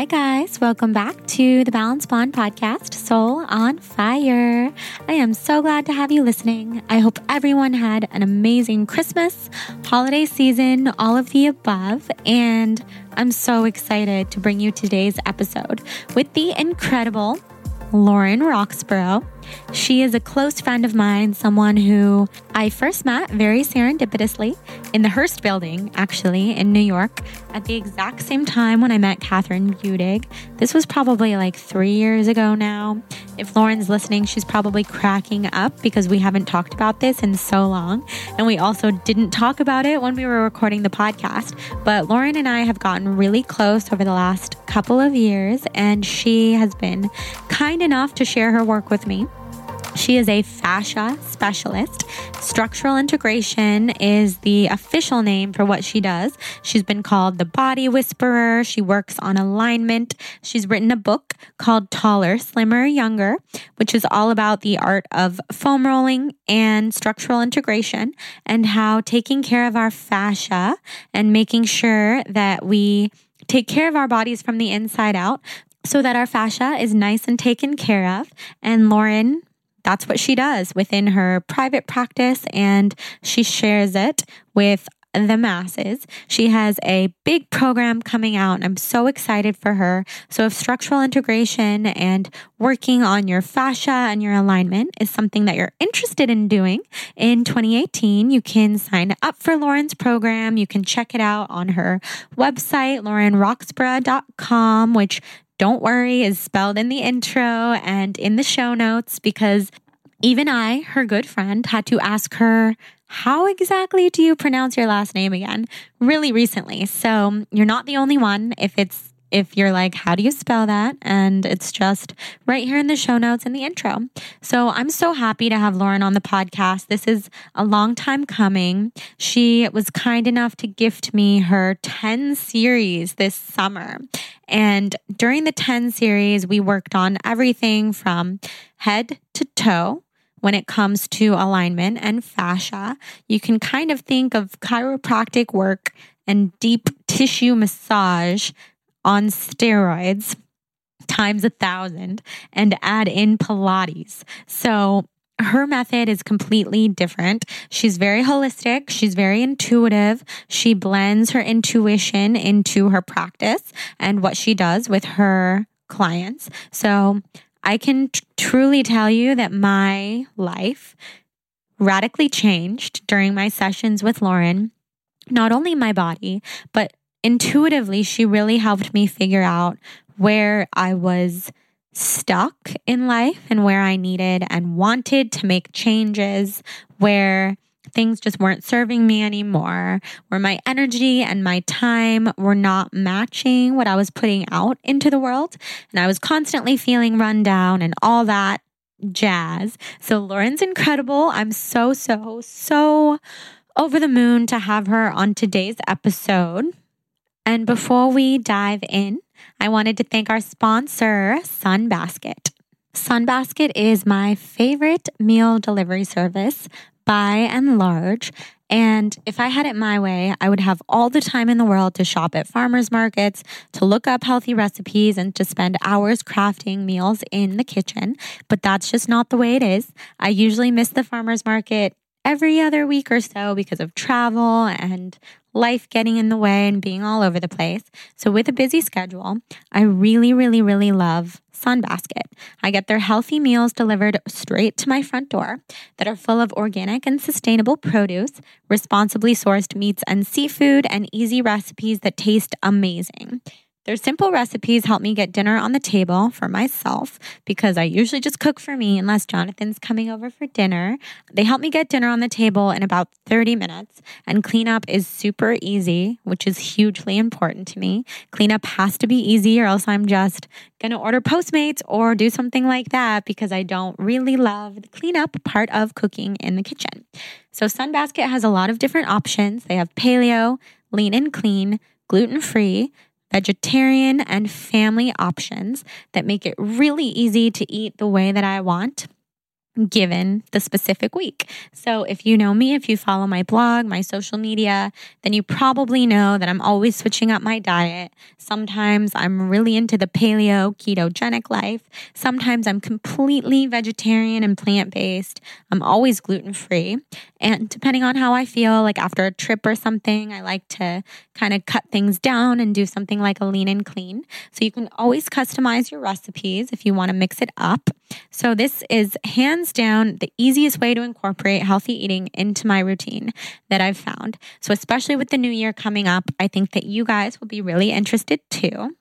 Hi, guys. Welcome back to the Balanced Blonde podcast, Soul on Fire. I am so glad to have you listening. I hope everyone had an amazing Christmas, holiday season, all of the above. And I'm so excited to bring you today's episode with the incredible Lauren Roxburgh. She is a close friend of mine, someone who I first met very serendipitously in the Hearst building, actually, in New York, at the exact same time when I met Catherine Budig. This was probably like three years ago now. If Lauren's listening, she's probably cracking up because we haven't talked about this in so long. And we also didn't talk about it when we were recording the podcast. But Lauren and I have gotten really close over the last couple of years, and she has been kind enough to share her work with me. She is a fascia specialist. Structural integration is the official name for what she does. She's been called the body whisperer. She works on alignment. She's written a book called Taller, Slimmer, Younger, which is all about the art of foam rolling and structural integration and how taking care of our fascia and making sure that we take care of our bodies from the inside out so that our fascia is nice and taken care of. And Lauren that's what she does within her private practice and she shares it with the masses. She has a big program coming out and I'm so excited for her. So if structural integration and working on your fascia and your alignment is something that you're interested in doing in 2018, you can sign up for Lauren's program. You can check it out on her website, laurenroxburgh.com, which don't worry is spelled in the intro and in the show notes because even I, her good friend, had to ask her, How exactly do you pronounce your last name again? Really recently. So you're not the only one. If it's if you're like, how do you spell that? And it's just right here in the show notes in the intro. So I'm so happy to have Lauren on the podcast. This is a long time coming. She was kind enough to gift me her 10 series this summer. And during the 10 series, we worked on everything from head to toe when it comes to alignment and fascia. You can kind of think of chiropractic work and deep tissue massage on steroids times a thousand and add in Pilates. So her method is completely different. She's very holistic. She's very intuitive. She blends her intuition into her practice and what she does with her clients. So I can t- truly tell you that my life radically changed during my sessions with Lauren. Not only my body, but intuitively, she really helped me figure out where I was stuck in life and where I needed and wanted to make changes, where things just weren't serving me anymore, where my energy and my time were not matching what I was putting out into the world. And I was constantly feeling run down and all that jazz. So Lauren's incredible. I'm so, so, so over the moon to have her on today's episode. And before we dive in, I wanted to thank our sponsor, Sunbasket. Sunbasket is my favorite meal delivery service by and large. And if I had it my way, I would have all the time in the world to shop at farmers markets, to look up healthy recipes, and to spend hours crafting meals in the kitchen. But that's just not the way it is. I usually miss the farmers market every other week or so because of travel and life getting in the way and being all over the place. So, with a busy schedule, I really, really, really love Sunbasket. I get their healthy meals delivered straight to my front door that are full of organic and sustainable produce, responsibly sourced meats and seafood, and easy recipes that taste amazing. Their simple recipes help me get dinner on the table for myself because I usually just cook for me unless Jonathan's coming over for dinner. They help me get dinner on the table in about 30 minutes, and cleanup is super easy, which is hugely important to me. Cleanup has to be easy, or else I'm just going to order Postmates or do something like that because I don't really love the cleanup part of cooking in the kitchen. So, Sunbasket has a lot of different options. They have paleo, lean and clean, gluten free vegetarian, and family options that make it really easy to eat the way that I want given the specific week. So, if you know me, if you follow my blog, my social media, then you probably know that I'm always switching up my diet. Sometimes I'm really into the paleo ketogenic life. Sometimes I'm completely vegetarian and plant based. I'm always gluten free. And depending on how I feel, like after a trip or something, I like to kind of cut things down and do something like a lean and clean. So, you can always customize your recipes if you want to mix it up. So, this is hands down the easiest way to incorporate healthy eating into my routine that I've found. So, especially with the new year coming up, I think that you guys will be really interested too.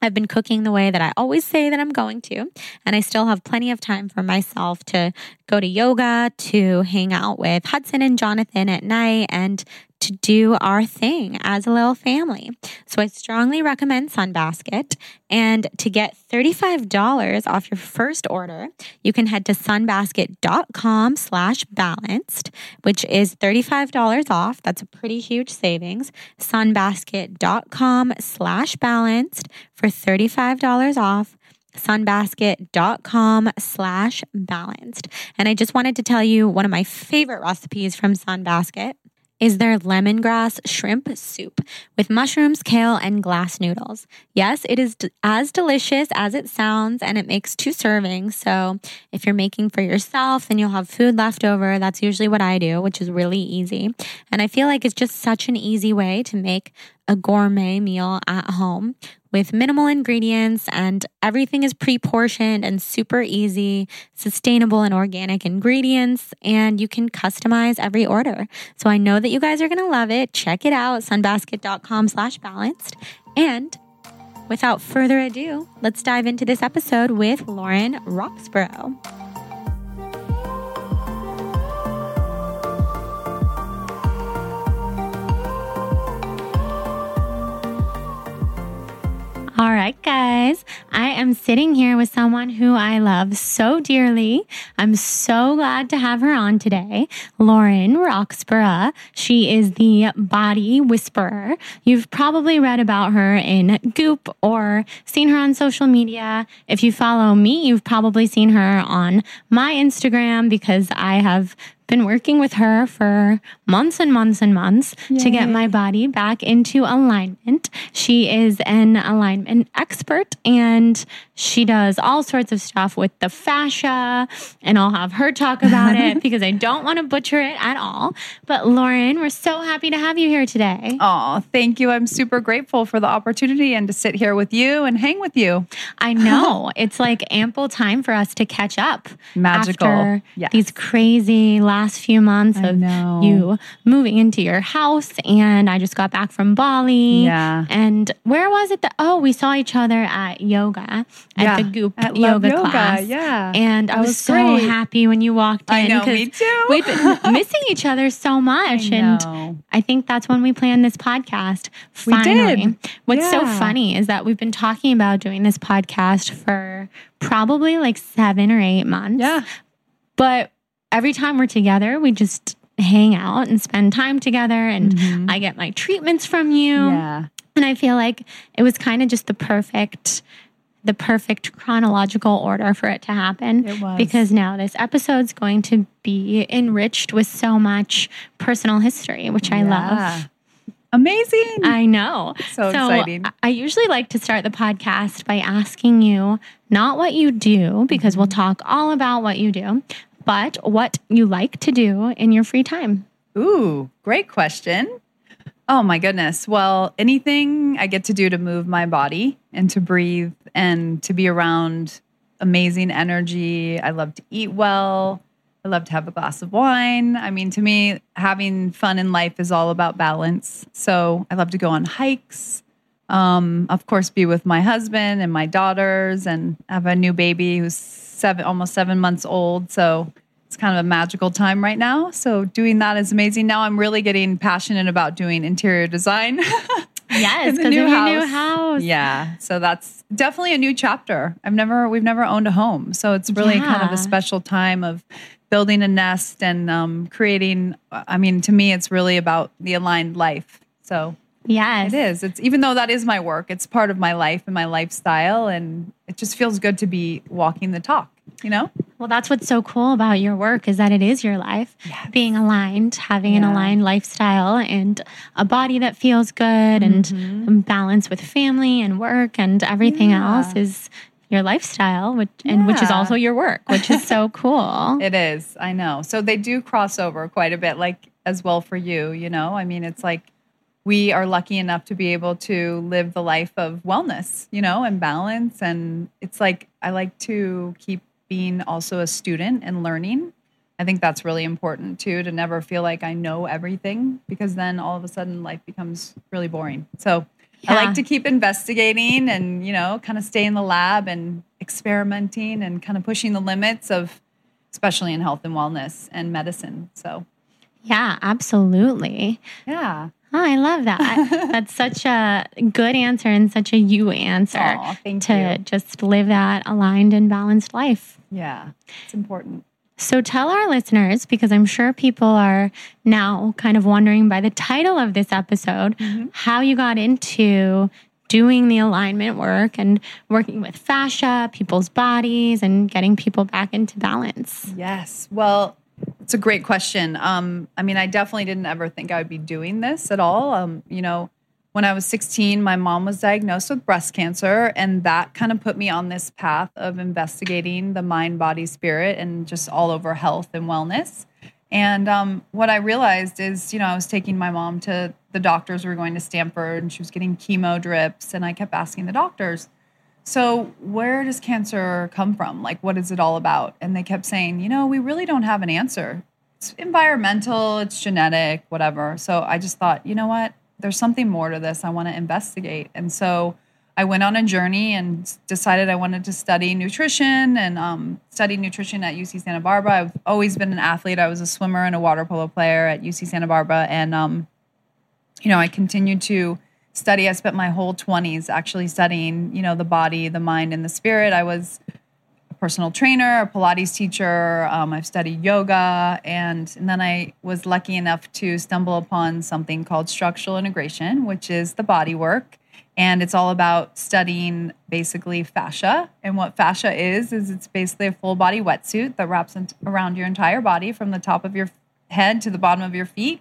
I've been cooking the way that I always say that I'm going to, and I still have plenty of time for myself to go to yoga, to hang out with Hudson and Jonathan at night, and to do our thing as a little family. So I strongly recommend Sunbasket. And to get $35 off your first order, you can head to sunbasket.com slash balanced, which is $35 off. That's a pretty huge savings. Sunbasket.com slash balanced for $35 off sunbasket.com slash balanced. And I just wanted to tell you one of my favorite recipes from Sunbasket is their lemongrass shrimp soup with mushrooms, kale, and glass noodles. Yes, it is d- as delicious as it sounds and it makes two servings. So if you're making for yourself, then you'll have food left over. That's usually what I do, which is really easy. And I feel like it's just such an easy way to make a gourmet meal at home with minimal ingredients and everything is pre portioned and super easy, sustainable and organic ingredients, and you can customize every order. So I know that you guys are going to love it. Check it out, sunbasket.com slash balanced. And without further ado, let's dive into this episode with Lauren Roxburgh. All right, guys, I am sitting here with someone who I love so dearly. I'm so glad to have her on today, Lauren Roxburgh. She is the body whisperer. You've probably read about her in Goop or seen her on social media. If you follow me, you've probably seen her on my Instagram because I have been working with her for months and months and months Yay. to get my body back into alignment. She is an alignment expert and she does all sorts of stuff with the fascia, and I'll have her talk about it because I don't want to butcher it at all. But Lauren, we're so happy to have you here today. Oh, thank you. I'm super grateful for the opportunity and to sit here with you and hang with you. I know. it's like ample time for us to catch up. Magical. After yes. these crazy last few months of you moving into your house. And I just got back from Bali. Yeah. And where was it that, oh, we saw each other at yoga at yeah, the Goop at yoga, yoga, class. Yeah. And I was, was so great. happy when you walked in. I know, me too. we've been missing each other so much. I and I think that's when we planned this podcast. Finally. We did. What's yeah. so funny is that we've been talking about doing this podcast for probably like seven or eight months. Yeah. But every time we're together, we just hang out and spend time together and mm-hmm. I get my treatments from you. Yeah. And I feel like it was kind of just the perfect the perfect chronological order for it to happen. It was. Because now this episode's going to be enriched with so much personal history, which I love. Amazing. I know. So, so exciting. I usually like to start the podcast by asking you not what you do, because mm-hmm. we'll talk all about what you do, but what you like to do in your free time. Ooh, great question. Oh my goodness. Well, anything I get to do to move my body and to breathe and to be around amazing energy. I love to eat well. I love to have a glass of wine. I mean, to me, having fun in life is all about balance. So I love to go on hikes. Um, of course, be with my husband and my daughters, and have a new baby who's seven, almost seven months old. So it's kind of a magical time right now. So doing that is amazing. Now I'm really getting passionate about doing interior design. Yes, because of your new house. Yeah. So that's definitely a new chapter. I've never, we've never owned a home. So it's really yeah. kind of a special time of building a nest and um, creating. I mean, to me, it's really about the aligned life. So Yes. It is. It's even though that is my work, it's part of my life and my lifestyle and it just feels good to be walking the talk, you know? Well, that's what's so cool about your work is that it is your life. Yes. Being aligned, having yeah. an aligned lifestyle and a body that feels good mm-hmm. and balance with family and work and everything yeah. else is your lifestyle, which yeah. and which is also your work, which is so cool. it is. I know. So they do cross over quite a bit, like as well for you, you know? I mean, it's like we are lucky enough to be able to live the life of wellness, you know, and balance. And it's like I like to keep being also a student and learning. I think that's really important too to never feel like I know everything because then all of a sudden life becomes really boring. So yeah. I like to keep investigating and, you know, kind of stay in the lab and experimenting and kind of pushing the limits of, especially in health and wellness and medicine. So, yeah, absolutely. Yeah. Oh, I love that. That's such a good answer and such a you answer to you. just live that aligned and balanced life. Yeah, it's important. So tell our listeners, because I'm sure people are now kind of wondering by the title of this episode, mm-hmm. how you got into doing the alignment work and working with fascia, people's bodies, and getting people back into balance. Yes. Well, it's a great question. Um, I mean, I definitely didn't ever think I would be doing this at all. Um, you know, when I was 16, my mom was diagnosed with breast cancer, and that kind of put me on this path of investigating the mind, body, spirit, and just all over health and wellness. And um, what I realized is, you know, I was taking my mom to the doctors. We were going to Stanford, and she was getting chemo drips, and I kept asking the doctors, so, where does cancer come from? Like, what is it all about? And they kept saying, you know, we really don't have an answer. It's environmental, it's genetic, whatever. So, I just thought, you know what? There's something more to this. I want to investigate. And so, I went on a journey and decided I wanted to study nutrition and um, studied nutrition at UC Santa Barbara. I've always been an athlete. I was a swimmer and a water polo player at UC Santa Barbara. And, um, you know, I continued to study. I spent my whole 20s actually studying, you know, the body, the mind, and the spirit. I was a personal trainer, a Pilates teacher. Um, I've studied yoga. And, and then I was lucky enough to stumble upon something called structural integration, which is the body work. And it's all about studying basically fascia. And what fascia is, is it's basically a full body wetsuit that wraps around your entire body from the top of your head to the bottom of your feet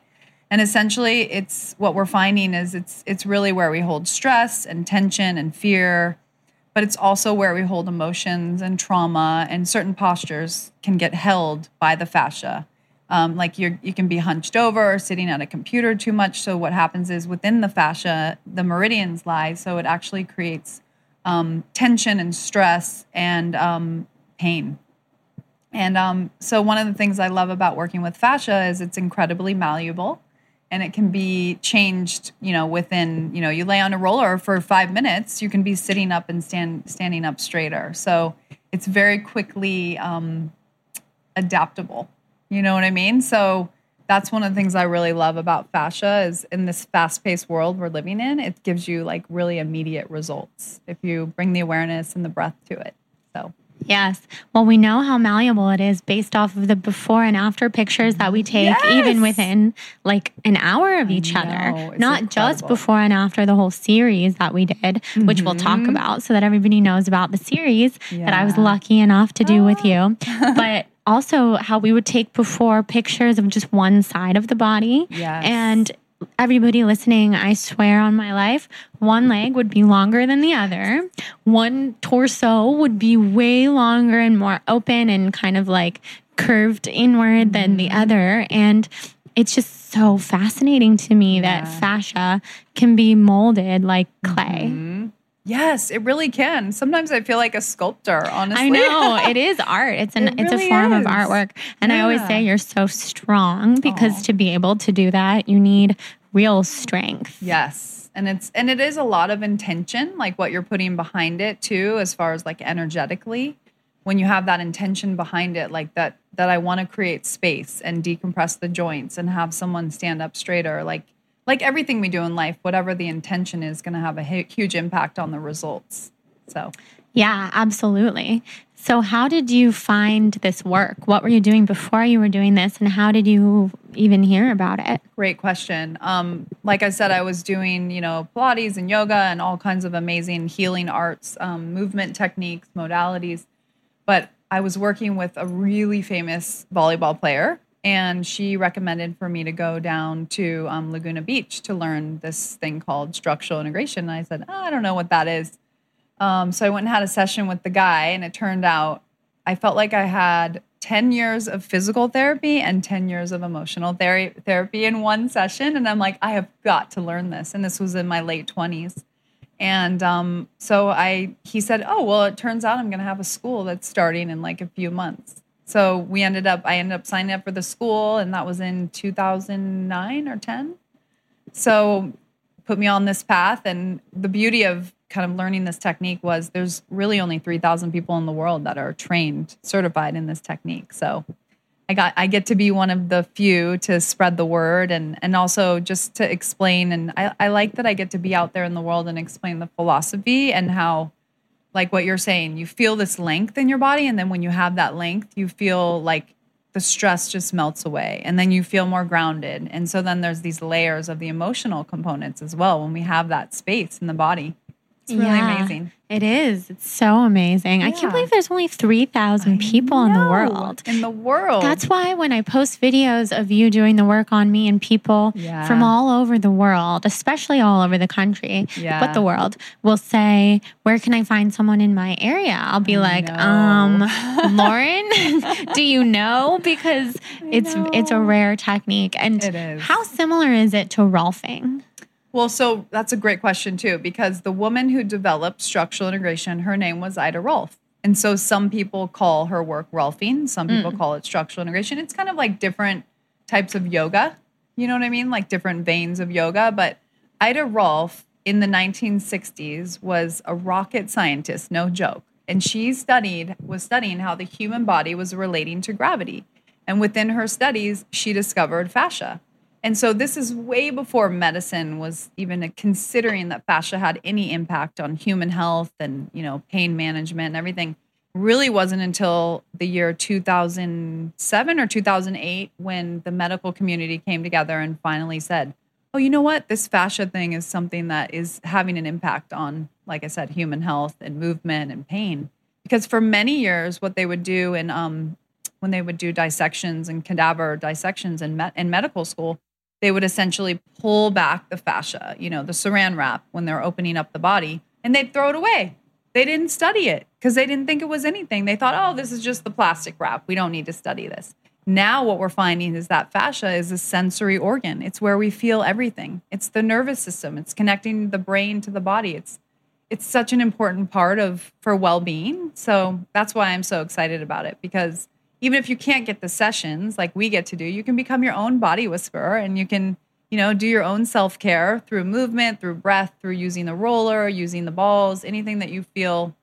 and essentially it's what we're finding is it's it's really where we hold stress and tension and fear but it's also where we hold emotions and trauma and certain postures can get held by the fascia. Um, like you you can be hunched over or sitting at a computer too much. So what happens is within the fascia the meridians lie. So it actually creates um, tension and stress and um, pain. And um, so one of the things i love about working with fascia is it's incredibly malleable and it can be changed you know within you know you lay on a roller for five minutes you can be sitting up and stand standing up straighter. So it's very quickly um, adaptable. You know what i mean? So that's one of the things i really love about fascia is in this fast-paced world we're living in it gives you like really immediate results if you bring the awareness and the breath to it Yes. Well, we know how malleable it is based off of the before and after pictures that we take, yes! even within like an hour of each other. Not incredible. just before and after the whole series that we did, mm-hmm. which we'll talk mm-hmm. about so that everybody knows about the series yeah. that I was lucky enough to do with you. but also how we would take before pictures of just one side of the body. Yes. And everybody listening, I swear on my life, one leg would be longer than the other. One torso would be way longer and more open and kind of like curved inward than the Mm-hmm. other. And it's just so fascinating to me that fascia can be molded like clay. Mm-hmm. Yes, it really can. Sometimes I feel like a sculptor, honestly. I know it is art. It's an It it's really a form of artwork. And I always say you're so strong because Aw. to be able to do that, you need real strength. Yes. And it's and it is a lot of intention, like what you're putting behind it too, as far as like energetically. When you have that intention behind it, like that that I want to create space and decompress the joints and have someone stand up straighter, like like everything we do in life, whatever the intention is going to have a huge impact on the results. So, Yeah, absolutely. So how did you find this work? What were you doing before you were doing this and how did you even hear about it? Great question. Um, like I said, I was doing, you know, Pilates and yoga and all kinds of amazing healing arts, um, movement techniques, modalities. But I was working with a really famous volleyball player, and she recommended for me to go down to um, Laguna Beach to learn this thing called structural integration. And I said, oh, I don't know what that is. Um, so I went and had a session with the guy, and it turned out I felt like I had 10 years of physical therapy and 10 years of emotional ther- therapy in one session. And I'm like, I have got to learn this. And this was in my late 20s. And um, so I, he said, Oh, well, it turns out I'm going to have a school that's starting in like a few months. So we ended up, I ended up signing up for the school, and that was in 2009 or 10 so put me on this path and the beauty of kind of learning this technique was there's really only 3000 people in the world that are trained certified in this technique. So i got i get to be one of the few to spread the word and and also just to explain. And i, I like that i get to be out there in the world and explain the philosophy and how like what you're saying you feel this length in your body and then when you have that length you feel like the stress just melts away and then you feel more grounded. And so then there's these layers of the emotional components as well when we have that space in the body it's really Yeah, amazing It is. It's so amazing. I can't believe there's only 3,000 people in the world. in the world That's why when I post videos of you doing the work on me and people Yeah. from all over the world, especially all over the country, Yeah. but the world, will say, Where can I find someone in my area? I'll be like, know. um, Lauren, do you know? Because it's it's a rare technique. And It is. how similar is it to Rolfing? Well, so that's a great question too, because the woman who developed structural integration, her name was Ida Rolf. And so some people call her work Rolfing, some people mm. call it structural integration. It's kind of like different types of yoga. You know what I mean? Like different veins of yoga. But Ida Rolf in the 1960s was a rocket scientist, no joke. And she studied, was studying how the human body was relating to gravity. And within her studies, she discovered fascia. And so this is way before medicine was even considering that fascia had any impact on human health and, you know, pain management and everything. Really wasn't until the year 2007 or 2008 when the medical community came together and finally said, "Oh, you know what? This fascia thing is something that is having an impact on, like I said, human health and movement and pain." Because for many years, what they would do in um, when they would do dissections and cadaver dissections in, med- in medical school, they would essentially pull back the fascia, you know, the saran wrap when they're opening up the body, and they'd throw it away. They didn't study it because they didn't think it was anything. They thought, oh, this is just the plastic wrap. We don't need to study this. Now, what we're finding is that fascia is a sensory organ. It's where we feel everything. It's the nervous system. It's connecting the brain to the body. It's it's such an important part of for well-being. So that's why I'm so excited about it because even if you can't get the sessions like we get to do, you can become your own body whisperer and you can, you know, do your own self-care through movement, through breath, through using the roller, using the balls, anything that you feel,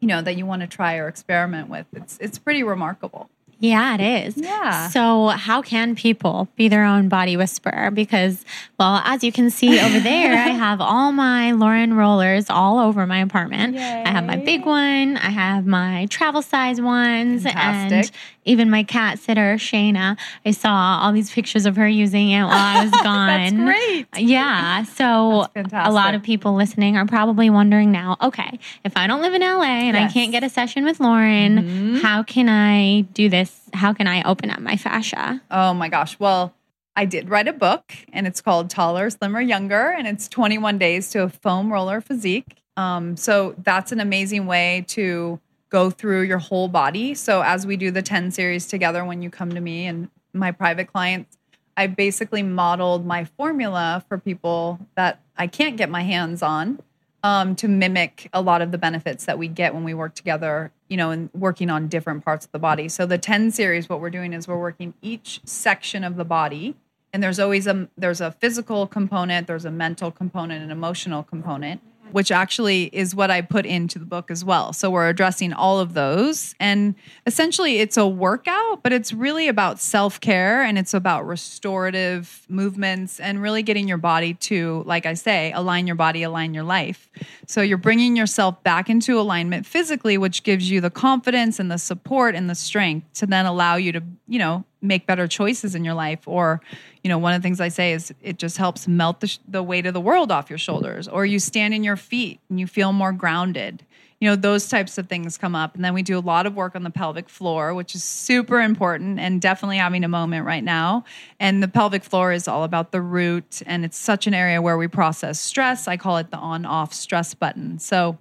you know, that you want to try or experiment with. It's it's pretty remarkable. Yeah, it is. Yeah. So, how can people be their own body whisperer? Because, well, as you can see over there, I have all my Lauren rollers all over my apartment. I have my big one, I have my travel size ones, and Fantastic. Even my cat sitter, Shayna. I saw all these pictures of her using it while I was gone. That's great. Yeah. So a lot of people listening are probably wondering now, okay, if I don't live in LA and I can't get a session with Lauren, Mhm. how can I do this? How can I open up my fascia? Oh my gosh. Well, I did write a book and it's called Taller, Slimmer, Younger, and it's 21 Days to a Foam Roller Physique. Um, so that's an amazing way to go through your whole body. So as we do the 10 series together when you come to me and my private clients, I basically modeled my formula for people that I can't get my hands on um, to mimic a lot of the benefits that we get when we work together, you know, and working on different parts of the body. So the 10 series, what we're doing is we're working each section of the body. And there's always a there's a physical component, there's a mental component, an emotional component which actually is what I put into the book as well. So we're addressing all of those. And essentially, it's a workout, but it's really about self care and it's about restorative movements and really getting your body to, like I say, align your body, align your life. So you're bringing yourself back into alignment physically, which gives you the confidence and the support and the strength to then allow you to, you know, make better choices in your life or you know one of the things i say is it just helps melt the, sh- the weight of the world off your shoulders or you stand in your feet and you feel more grounded you know those types of things come up. And then we do a lot of work on the pelvic floor which is super important and definitely having a moment right now. And the pelvic floor is all about the root and it's such an area where we process stress. I call it the on off stress button. So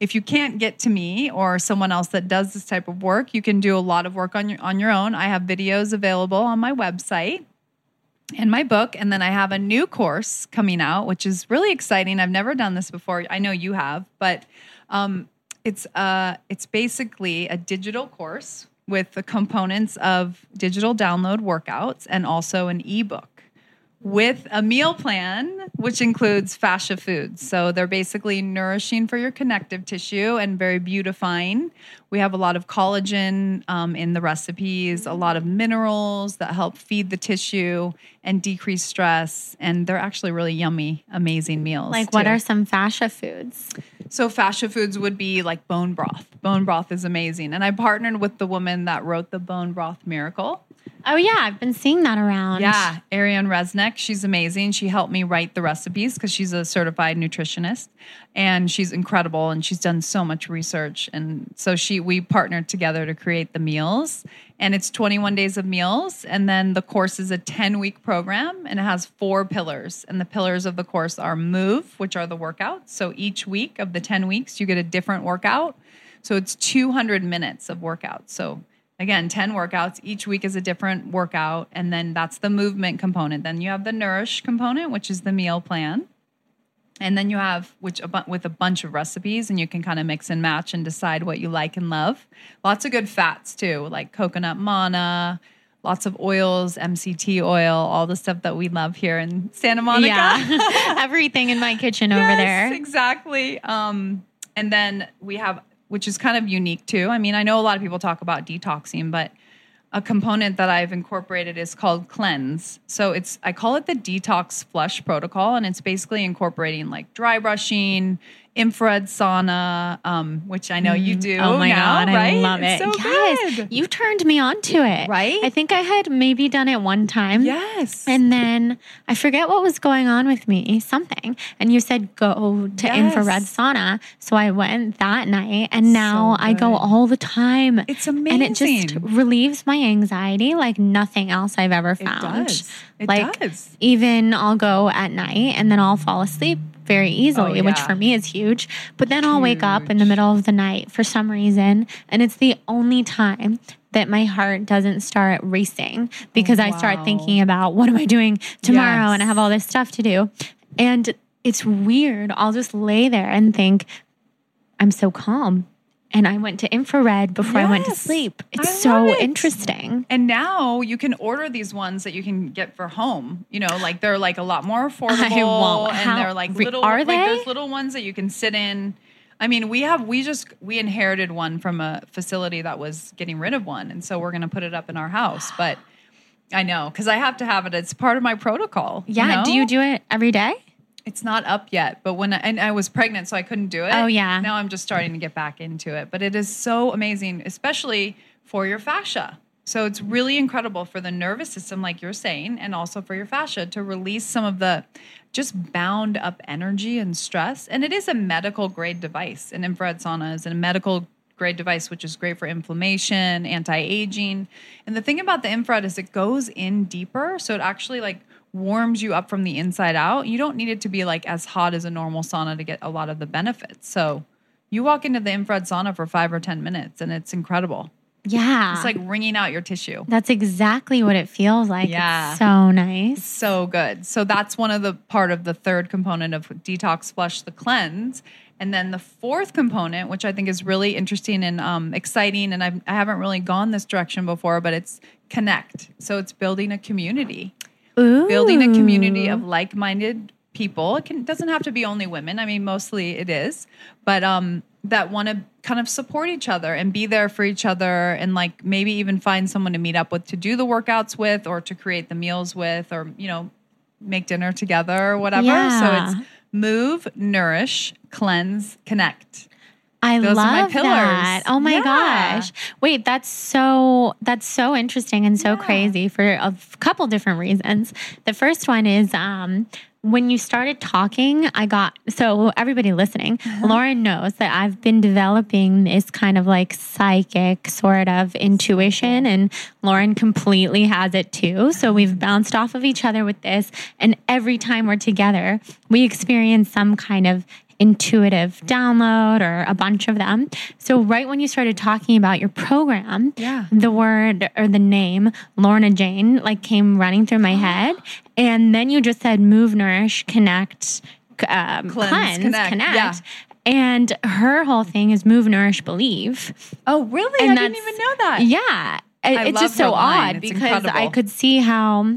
if you can't get to me or someone else that does this type of work you can do a lot of work on your on your own. I have videos available on my website and my book. And then i have a new course coming out which is really exciting. I've never done this before. I know you have but um, it's uh, it's basically a digital course with the components of digital download workouts and also an ebook with a meal plan, which includes fascia foods. So they're basically nourishing for your connective tissue and very beautifying. We have a lot of collagen um, in the recipes, a lot of minerals that help feed the tissue and decrease stress. And they're actually really yummy, amazing meals. Like, what are some fascia foods? So fascia foods would be like bone broth. Bone broth is amazing. And I partnered with the woman that wrote the bone broth miracle. Oh yeah, I've been seeing that around. Yeah, Ariane Resnick. She's amazing. She helped me write the recipes because she's a certified nutritionist, and she's incredible. And she's done so much research. And so she, we partnered together to create the meals. And it's 21 days of meals, and then the course is a 10 week program, and it has four pillars. And the pillars of the course are move, which are the workouts. So each week of the 10 weeks, you get a different workout. So it's 200 minutes of workouts. So again 10 workouts each week is a different workout and then that's the movement component then you have the nourish component which is the meal plan and then you have which with a bunch of recipes and you can kind of mix and match and decide what you like and love lots of good fats too like coconut manna lots of oils mct oil all the stuff that we love here in santa monica Yeah. Everything in my kitchen over there. Exactly. Um, and then we have, which is kind of unique too. I mean, I know a lot of people talk about detoxing, but a component that I've incorporated is called cleanse. So it's I call it the detox flush protocol, and it's basically incorporating like dry brushing, infrared sauna, um, which I know you do. Oh my now, god, right? I love it. So yes, good. you turned me on to it. Right? I think I had maybe done it one time. Yes. And then I forget what was going on with me, something. And you said go to Yes. infrared sauna. So I went that night and now So I go all the time. It's And it just relieves my anxiety like nothing else I've ever It found. does. It like does. even I'll go at night and then I'll fall asleep very easily, Oh, which for me is huge. But then I'll wake up in the middle of the night for some reason, and it's the only time that my heart doesn't start racing because I start thinking about what am I doing tomorrow and I have all this stuff to do. And it's weird. I'll just lay there and think, I'm so calm. And I went to infrared before I went to sleep. It's so it. interesting. And now you can order these ones that you can get for home. You know, like they're like a lot more affordable. And How- they're like little are like they? there's little ones that you can sit in. I mean, we have we just we inherited one from a facility that was getting rid of one. And so we're gonna put it up in our house. But I know, because I have to have it. It's part of my protocol. you Yeah. Do you do it every day? It's not up yet, but when I, and I was pregnant, so I couldn't do it. Oh, yeah. Now I'm just starting to get back into it, but it is so amazing, especially for your fascia. So it's really incredible for the nervous system, like you're saying, and also for your fascia to release some of the just bound up energy and stress. And it is a medical grade device. An infrared sauna is a medical grade device, which is great for inflammation, anti aging. And the thing about the infrared is it goes in deeper. So it actually like warms you up from the inside out. You don't need it to be like as hot as a normal sauna to get a lot of the benefits. So you walk into the infrared sauna for five or 10 minutes and it's incredible. Yeah. It's like wringing out your tissue. That's exactly what it feels like. Yeah. It's so nice. So good. So that's one of the part of the third component of detox flush the cleanse. And then the fourth component, which I think is really interesting and um, exciting, and I've, I haven't really gone this direction before, but it's connect. So it's building a community, Ooh. building a community of like minded people. It can, doesn't have to be only women. I mean, mostly it is, but um, that want to kind of support each other and be there for each other and like maybe even find someone to meet up with to do the workouts with or to create the meals with or, you know, make dinner together or whatever. Yeah. So it's move, nourish, cleanse, connect. I Those love that. Oh my Yeah. gosh. Wait, that's so that's so interesting and so Yeah. crazy for a couple different reasons. The first one is um when you started talking, I got so everybody listening, Uh-huh. Lauren knows that I've been developing this kind of like psychic sort of intuition and Lauren completely has it too. So we've bounced off of each other with this and every time we're together, we experience some kind of intuitive download or a bunch of them. So right when you started talking about your program, Yeah. the word or the name Lorna Jane like came running through my head, and then you just said move, nourish, connect, um, Cleanse, cleanse, connect. connect. Yeah. And her whole thing is move, nourish, believe. Oh, really? And I didn't even know that. Yeah. It- I it's just so odd because I could see how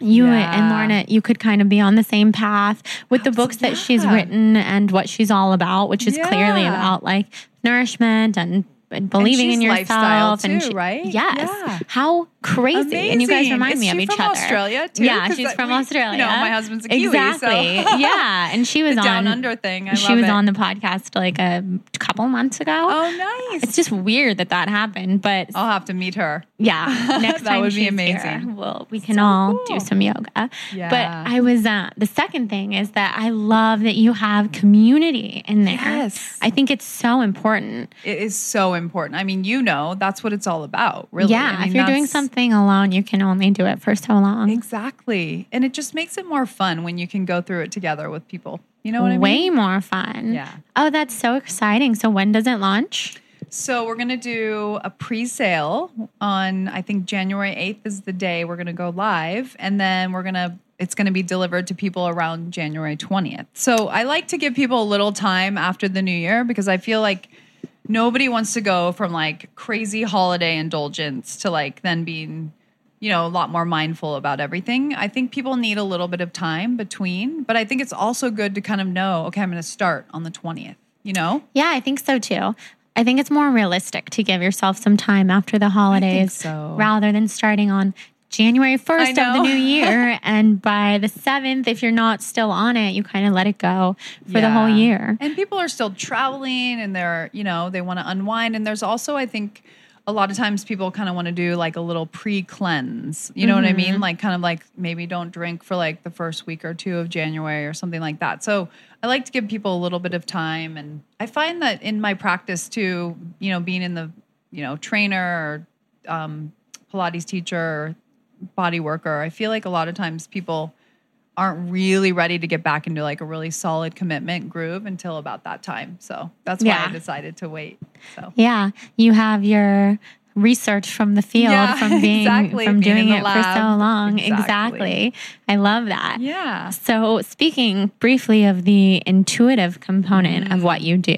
you and Lorna, you could kind of be on the same path with the books that she's written and what she's all about, which is clearly about like nourishment and, and believing in she's lifestyle yourself and too, she- right? Yes. Yeah. How crazy. And you guys remind Is me of each from other. Australia, too? Yeah, she's that from we- you Australia. know, my husband's a Kiwi, so- Exactly. yeah. And she was The on down under thing. I she was it. on the podcast like a couple months ago. Oh, nice. It's just weird that that happened, but I'll have to meet her. yeah, next That time would be she's here, amazing. well, we can all cool. do some yoga. Yeah. But I was uh, the second thing is that I love that you have community in there. Yes. I think it's so important. It is so important. I mean, you know, that's what it's all about, really. yeah, I mean, if you're doing something alone, you can only do it for so long. Exactly. And it just makes it more fun when you can go through it together with people. You know what I mean? Way more fun. Yeah. Oh, that's so exciting. So when does it launch? So we're going to do a pre-sale on I think January 8th is the day we're going to go live and then we're going to it's going to be delivered to people around January 20th. So I like to give people a little time after the new year because I feel like nobody wants to go from like crazy holiday indulgence to like then being you know a lot more mindful about everything. I think people need a little bit of time between, but I think it's also good to kind of know okay, I'm going to start on the 20th, you know? Yeah, I think so too. I think it's more realistic to give yourself some time after the holidays so. rather than starting on January 1st of the new year. and by the 7th, if you're not still on it, you kind of let it go for the whole year. And people are still traveling and they're, you know, they want to unwind. And there's also, I think, a lot of times people kind of want to do like a little pre cleanse. You know what I Mm-hmm. mean? Like, kind of like maybe don't drink for like the first week or two of January or something like that. So I like to give people a little bit of time. And I find that in my practice too, you know, being in the, you know, trainer or um, Pilates teacher body worker, I feel like a lot of times people aren't really ready to get back into like a really solid commitment groove until about that time. So that's why Yeah. I decided to wait. So Yeah, you have your research from the field Yeah, from being exactly, from being doing it for so long. Exactly. Exactly. I love that. yeah. So, speaking briefly of the intuitive component of mm-hmm. what you do,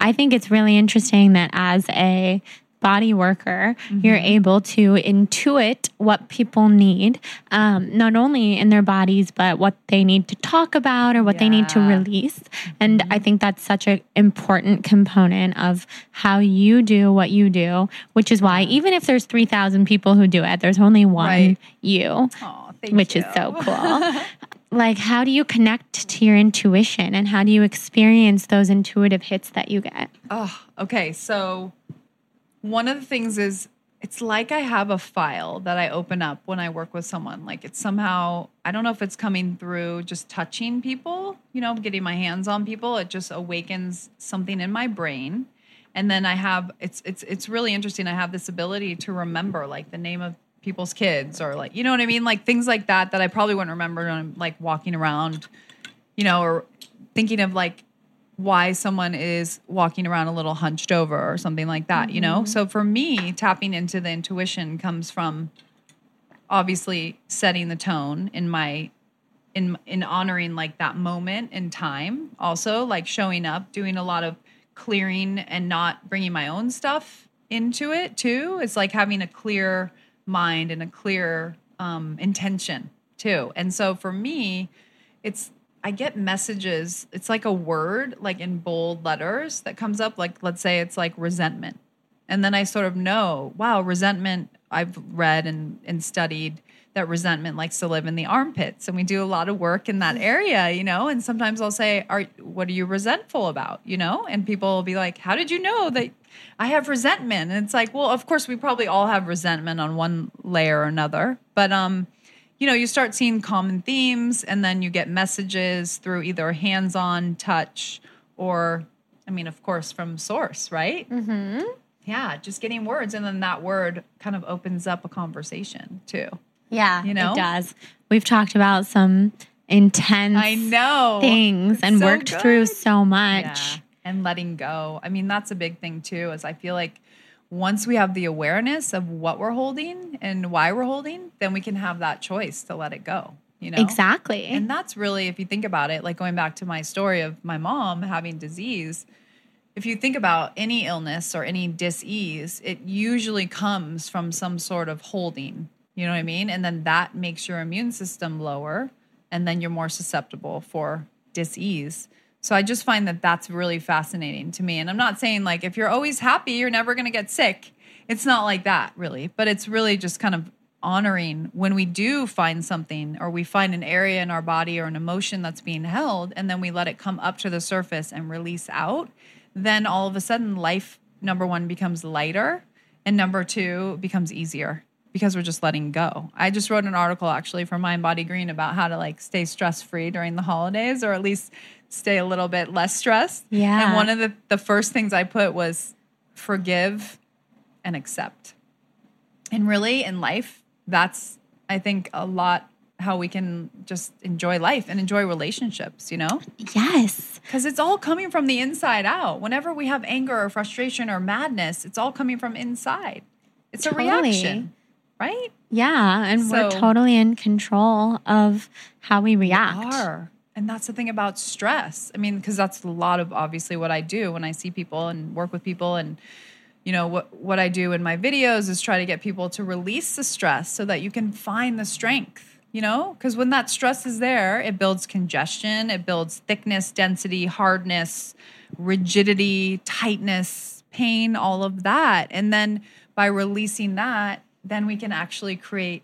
I think it's really interesting that as a body worker, you're able to intuit what people need, um, not only in their bodies, but what they need to talk about or what they need to Yeah. release. And I think that's such an important component of how you do what you do, which is why even if there's 3,000 people who do it, there's only one Right. you Oh, thank which you. is so cool. like, how do you connect to your intuition and how do you experience those intuitive hits that you get? Oh, okay. So one of the things is it's like I have a file that I open up when I work with someone. Like it's somehow, I don't know if it's coming through just touching people, you know, getting my hands on people. It just awakens something in my brain. And then I have it's it's it's really interesting. I have this ability to remember like the name of people's kids or like you know what I mean? Like things like that that I probably wouldn't remember when I'm like walking around, you know, or thinking of like why someone is walking around a little hunched over or something like that, you know? So for me, tapping into the intuition comes from obviously setting the tone in my in in honoring like that moment in time. Also like showing up doing a lot of clearing and not bringing my own stuff into it too. It's like having a clear mind and a clear um, intention too. And so for me it's i get messages it's like a word like in bold letters that comes up like let's say it's like resentment. And then i sort of know wow resentment i've read and, and studied that resentment likes to live in the armpits. And we do a lot of work in that area you know? And sometimes i'll say are what are you resentful about? You know? And people will be like how did you know that i have resentment? And it's like well of course we probably all have resentment on one layer or another. But um you know you start seeing common themes and then you get messages through either hands-on touch or i mean of course from source right mm-hmm. yeah just getting words and then that word kind of opens up a conversation too Yeah, You know? it does. We've talked about some intense I know things and So worked through so much. Yeah. And letting go. I mean, that's a big thing too, is I feel like once we have the awareness of what we're holding and why we're holding, then we can have that choice to let it go. You know? Exactly. And that's really, if you think about it, like going back to my story of my mom having disease, if you think about any illness or any dis-ease, it usually comes from some sort of holding. You know what I mean? And then that makes your immune system lower, and then you're more susceptible for dis-ease. So I just find that that's really fascinating to me. And I'm not saying like if you're always happy, you're never going to get sick. It's not like that really, but it's really just kind of honoring when we do find something or we find an area in our body or an emotion that's being held and then we let it come up to the surface and release out, then all of a sudden life number 1 becomes lighter and number 2 becomes easier because we're just letting go. I just wrote an article actually for Mind Body Green about how to like stay stress free during the holidays or at least stay a little bit less stressed. Yeah. And one of the the first things I put was forgive and accept. And really in life, that's I think a lot how we can just enjoy life and enjoy relationships, you know? yes. Because it's all coming from the inside out. Whenever we have anger or frustration or madness, it's all coming from inside. It's Totally. a reaction, right? Yeah. And we're totally in control of how we react. are. And that's the thing about stress. I mean, because that's a lot of obviously what I do when I see people and work with people and you know what what I do in my videos is try to get people to release the stress so that you can find the strength, you know? Cuz when that stress is there, it builds congestion, it builds thickness, density, hardness, rigidity, tightness, pain, all of that. And then by releasing that, then we can actually create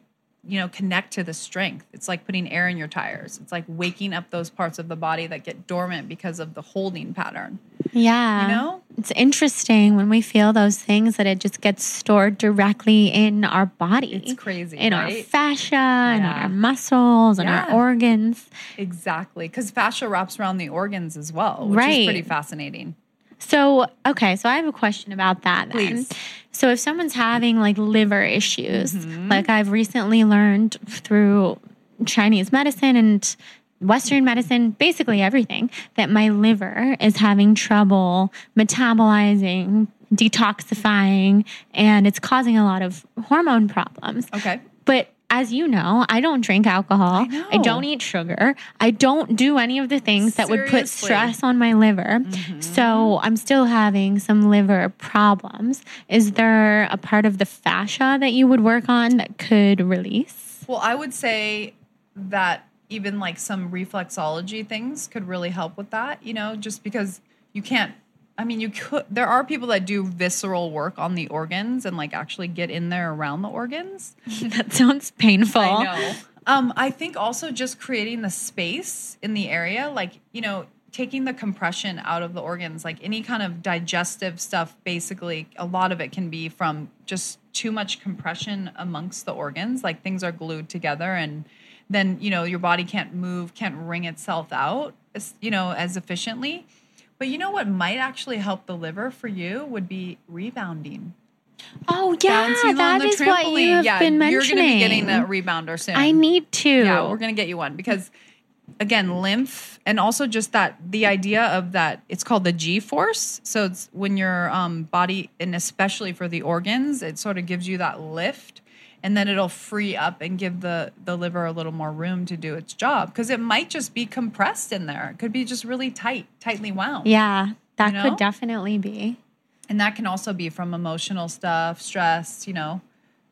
you know, connect to the strength. It's like putting air in your tires. It's like waking up those parts of the body that get dormant because of the holding pattern. Yeah. You know? It's interesting when we feel those things that it just gets stored directly in our body. It's crazy, In our right? fascia and our muscles and Yeah. our organs. Exactly. Because fascia wraps around the organs as well, which Right. is pretty fascinating. So, okay, so I have a question about that then. Please. So, if someone's having like liver issues, Mm-hmm. like I've recently learned through Chinese medicine and Western medicine, basically everything, that my liver is having trouble metabolizing, detoxifying, and it's causing a lot of hormone problems. Okay. But as you know, I don't drink alcohol. know. I don't eat sugar. I don't do any of the things that would put stress on my liver. Mm-hmm. So I'm still having some liver problems. Is there a part of the fascia that you would work on that could release? Well, I would say that even like some reflexology things could really help with that, you know, just because you can't. I mean, you could. There are people that do visceral work on the organs and like actually get in there around the organs. that sounds painful. I know. Um, I think also just creating the space in the area, like, you know, taking the compression out of the organs, like any kind of digestive stuff, basically, a lot of it can be from just too much compression amongst the organs. Like things are glued together and then, you know, your body can't move, can't wring itself out, as, you know, as efficiently. But you know what might actually help the liver for you would be rebounding. Oh yeah, the is what you have yeah, been You're going to mentioning. be getting a rebounder soon. I need to. Yeah, we're gonna get you one because again lymph and also just that the idea of that it's called the g force so it's when your um, body and especially for the organs it sort of gives you that lift and then it'll free up and give the the liver a little more room to do its job because it might just be compressed in there it could be just really tight tightly wound Yeah, that You know? could definitely be. and that can also be from emotional stuff stress you know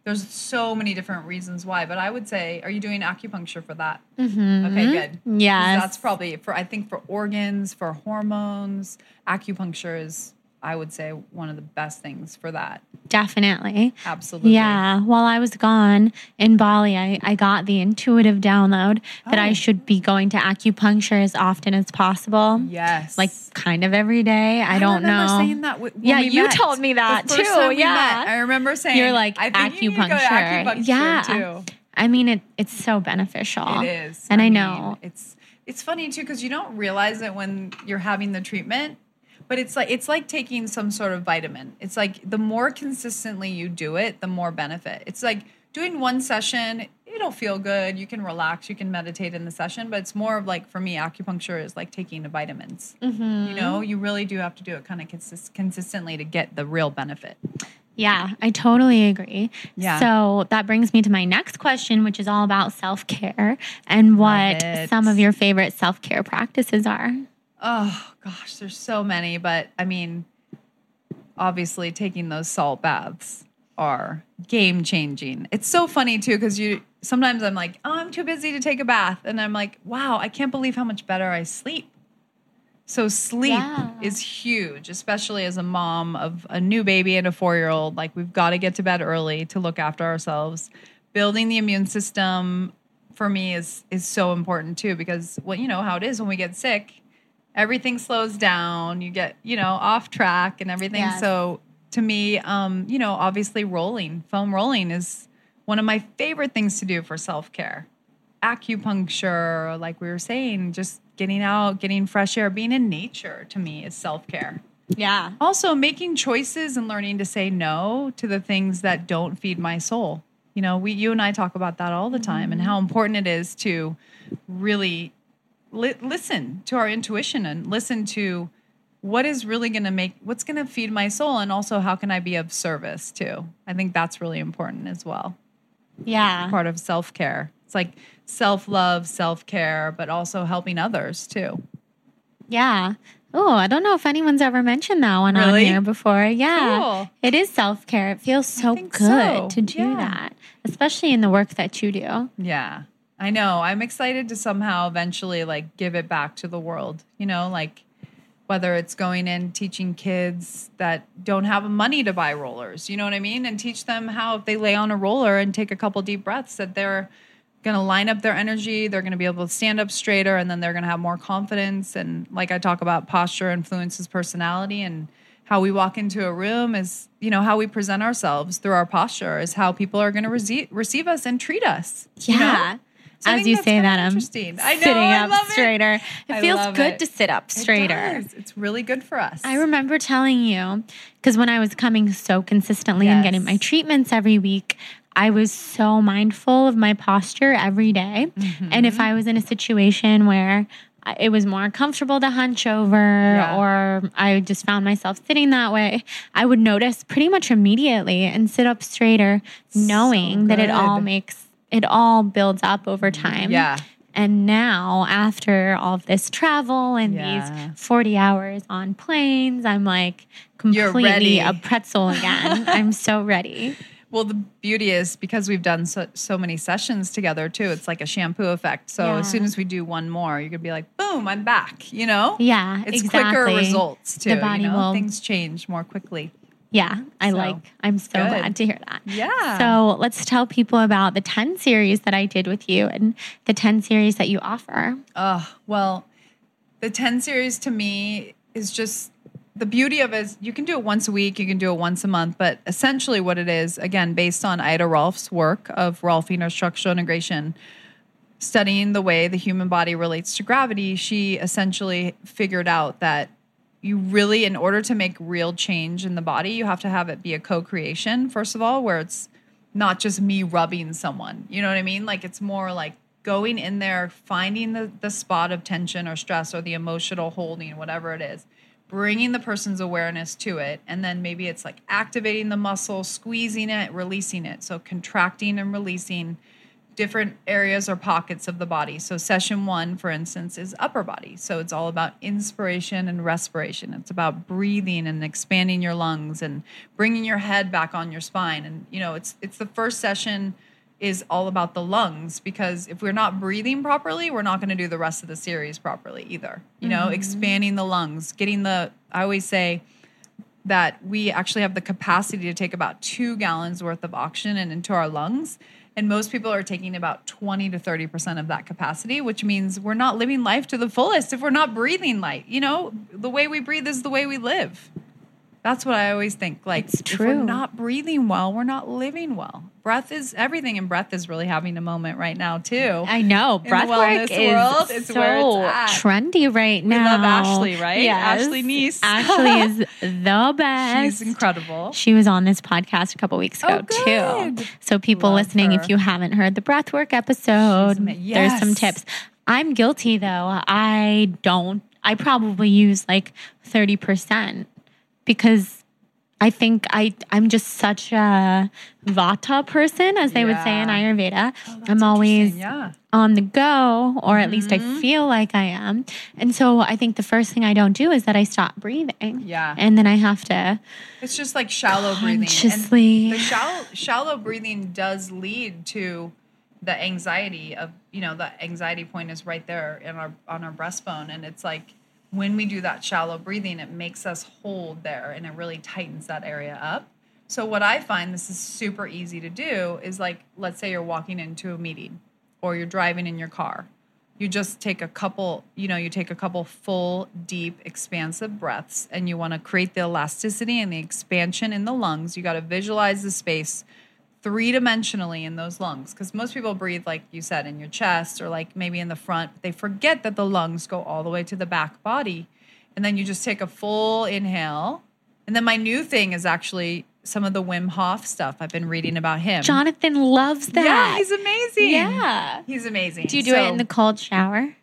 there's so many different reasons why but i would say are you doing acupuncture for that Mm-hmm. okay good yeah that's probably for i think for organs for hormones acupuncture is i would say one of the best things for that Definitely. absolutely Yeah. While I was gone in Bali, I, I got the intuitive download that I Oh. should be going to acupuncture as often as possible. yes Like kind of every day. I, don't remember know. saying that when Yeah, we you met. told me that too, yeah. met, i remember saying You're like i think you need to go to acupuncture. acupuncture Yeah. too I mean, it, it's so beneficial. It is, And I, mean, know. it's it's funny too because you don't realize it when you're having the treatment, but it's like it's like taking some sort of vitamin. It's like the more consistently you do it, the more benefit. It's like doing one session. It'll feel good. You can relax. You can meditate in the session, but it's more of like for me, acupuncture is like taking the vitamins. Mm-hmm. You know, you really do have to do it kind of consist- consistently to get the real benefit. Yeah, I totally agree. Yeah. So that brings me to my next question, which is all about self care and what some of your favorite self care practices are. Oh gosh, there's so many, but I mean, obviously taking those salt baths are game changing. It's so funny too because you sometimes I'm like, oh, I'm too busy to take a bath, and I'm like, wow, I can't believe how much better I sleep. So sleep Yeah. is huge, especially as a mom of a new baby and a four year old. Like we've got to get to bed early to look after ourselves. Building the immune system for me is is so important too because well, you know how it is when we get sick, everything slows down. You get you know off track and everything. Yes. So to me, um, you know, obviously rolling, foam rolling is one of my favorite things to do for self care acupuncture, like we were saying, just getting out, getting fresh air, being in nature to me is self care. Yeah. Also, making choices and learning to say no to the things that don't feed my soul. You know, we, you and I talk about that all the time and how important it is to really li- listen to our intuition and listen to what is really going to make, what's going to feed my soul, and also how can I be of service too. I think that's really important as well Yeah. part of self care. It's like self love, self care, but also helping others too. Yeah. Oh, I don't know if anyone's ever mentioned that one on here before. Yeah. Cool. It is self care. It feels so good so. to do Yeah. that, especially in the work that you do. Yeah. I know. I'm excited to somehow eventually like give it back to the world, you know, like whether it's going in teaching kids that don't have money to buy rollers, you know what I mean? And teach them how if they lay on a roller and take a couple deep breaths that they're going to line up their energy, they're going to be able to stand up straighter and then they're going to have more confidence and like I talk about posture influences personality and how we walk into a room is, you know, how we present ourselves through our posture is how people are going to receive receive us and treat us. you know? So As you say that, I'm interesting. I know, sitting up it. straighter. It, I feels good it. to sit up It straighter. does. It's really good for us. I remember telling you because when I was coming so consistently and getting my treatments every week, I was so mindful of my posture every day. And Mm-hmm. if I was in a situation where it was more comfortable to hunch over Yeah. or I just found myself sitting that way, I would notice pretty much immediately and sit up straighter, knowing that it all makes it all builds up over mm, time. Yeah. And now, after all of this travel and Yeah. these 40 hours on planes, I'm like completely a pretzel again. I'm so ready. Well, the beauty is because we've done so, so many sessions together too. It's like a shampoo effect. So Yeah. as soon as we do one more, you're gonna be like, boom, I'm back. You know? Yeah, It's quicker results too. The body you know? will- Things change more quickly. Yeah, I So, like, I'm so good. glad to hear that. Yeah. So let's tell people about the 10 series that I did with you and the 10 series that you offer. Oh, well, the 10 series to me is just the beauty of it is you can do it once a week, you can do it once a month, but essentially what it is, again, based on Ida Rolf's work of Rolf Structural Integration, studying the way the human body relates to gravity, she essentially figured out that you really, in order to make real change in the body, you have to have it be a co creation, first of all, where it's not just me rubbing someone. You know what I mean? Like it's more like going in there, finding the, the spot of tension or stress or the emotional holding, whatever it is, bringing the person's awareness to it. And then maybe it's like activating the muscle, squeezing it, releasing it. So contracting and releasing different areas or pockets of the body. So, session one, for instance, is upper body. So, it's all about inspiration and respiration. It's about breathing and expanding your lungs and bringing your head back on your spine. And, you know, it's, it's the first session is all about the lungs because if we're not breathing properly, we're not going to do the rest of the series properly either. You know, mm-hmm. expanding the lungs, getting the, I always say, that we actually have the capacity to take about two gallons worth of oxygen and into our lungs and most people are taking about 20 to 30% of that capacity, which means we're not living life to the fullest if we're not breathing light. You know, the way we breathe is the way we live. That's what I always think. Like, it's true. if we're not breathing well, we're not living well. Breath is everything, and breath is really having a moment right now too. I know breath work is world, it's so trendy right now. We love Ashley, right? Yes. Ashley Neese. Ashley is the best. She's incredible. She was on this podcast a couple weeks oh, ago oh, too. So people love listening, her. if you haven't heard the breathwork episode, yes. there's some tips. I'm guilty though. I don't. I probably use like thirty percent because I think I I'm just such a vata person, as they yeah. would say in Ayurveda. Oh, I'm always yeah. on the go, or at mm-hmm. least I mm-hmm. feel like I am. And so I think the first thing I don't do is that I stop breathing. Yeah. And then I have to. It's just like shallow breathing. And the shallow shallow breathing does lead to the anxiety of you know the anxiety point is right there in our on our breastbone, and it's like when we do that shallow breathing, it makes us hold there and it really tightens that area up. So, what I find this is super easy to do is like, let's say you're walking into a meeting or you're driving in your car. You just take a couple, you know, you take a couple full, deep, expansive breaths and you want to create the elasticity and the expansion in the lungs. You got to visualize the space three dimensionally in those lungs because most people breathe like you said in your chest or like maybe in the front but they forget that the lungs go all the way to the back body and then you just take a full inhale and then my new thing is actually some of the Wim Hof stuff. I've been reading about him. Jonathan loves that. Yeah, he's amazing. Yeah. He's amazing. Do you do so, it in the cold shower?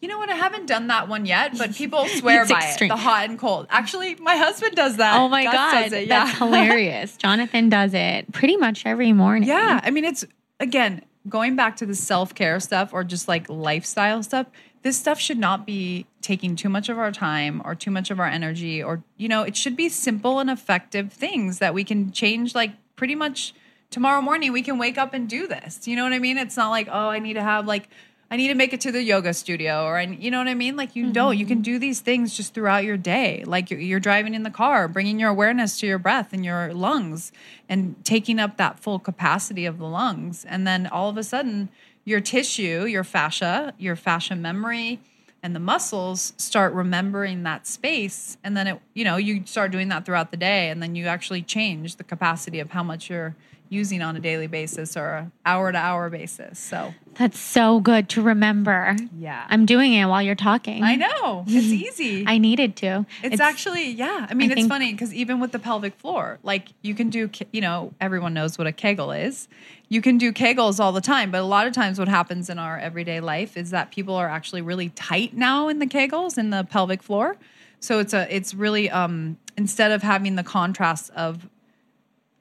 You know what? I haven't done that one yet, but people swear by extreme. it. The hot and cold. Actually, my husband does that. Oh my Gus god, it, yeah. that's hilarious. Jonathan does it pretty much every morning. Yeah, I mean, it's again going back to the self care stuff or just like lifestyle stuff. This stuff should not be taking too much of our time or too much of our energy, or you know, it should be simple and effective things that we can change. Like pretty much tomorrow morning, we can wake up and do this. You know what I mean? It's not like oh, I need to have like I need to make it to the yoga studio or I, you know what I mean? Like you mm-hmm. don't, you can do these things just throughout your day. Like you're, you're, driving in the car, bringing your awareness to your breath and your lungs and taking up that full capacity of the lungs. And then all of a sudden your tissue, your fascia, your fascia memory and the muscles start remembering that space. And then it, you know, you start doing that throughout the day and then you actually change the capacity of how much you're using on a daily basis or hour to hour basis. So that's so good to remember. Yeah. I'm doing it while you're talking. I know. It's easy. I needed to. It's, it's actually, yeah. I mean, I it's funny because even with the pelvic floor, like you can do, you know, everyone knows what a Kegel is. You can do Kegels all the time, but a lot of times what happens in our everyday life is that people are actually really tight now in the Kegels in the pelvic floor. So it's a, it's really, um, instead of having the contrast of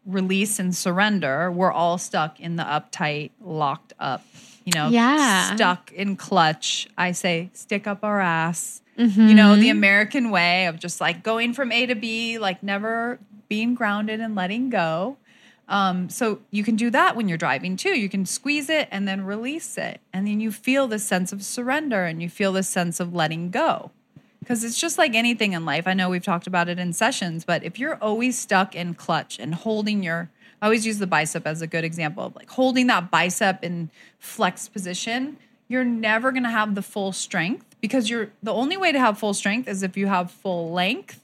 release and surrender, we're all stuck in the uptight, locked up, you know, yeah. stuck in clutch. I say, stick up our ass. Mm-hmm. You know, the American way of just like going from A to B, like never being grounded and letting go. Um, so you can do that when you're driving too. You can squeeze it and then release it. And then you feel this sense of surrender and you feel this sense of letting go because it's just like anything in life. I know we've talked about it in sessions, but if you're always stuck in clutch and holding your, I always use the bicep as a good example of like holding that bicep in flex position, you're never going to have the full strength because you're the only way to have full strength is if you have full length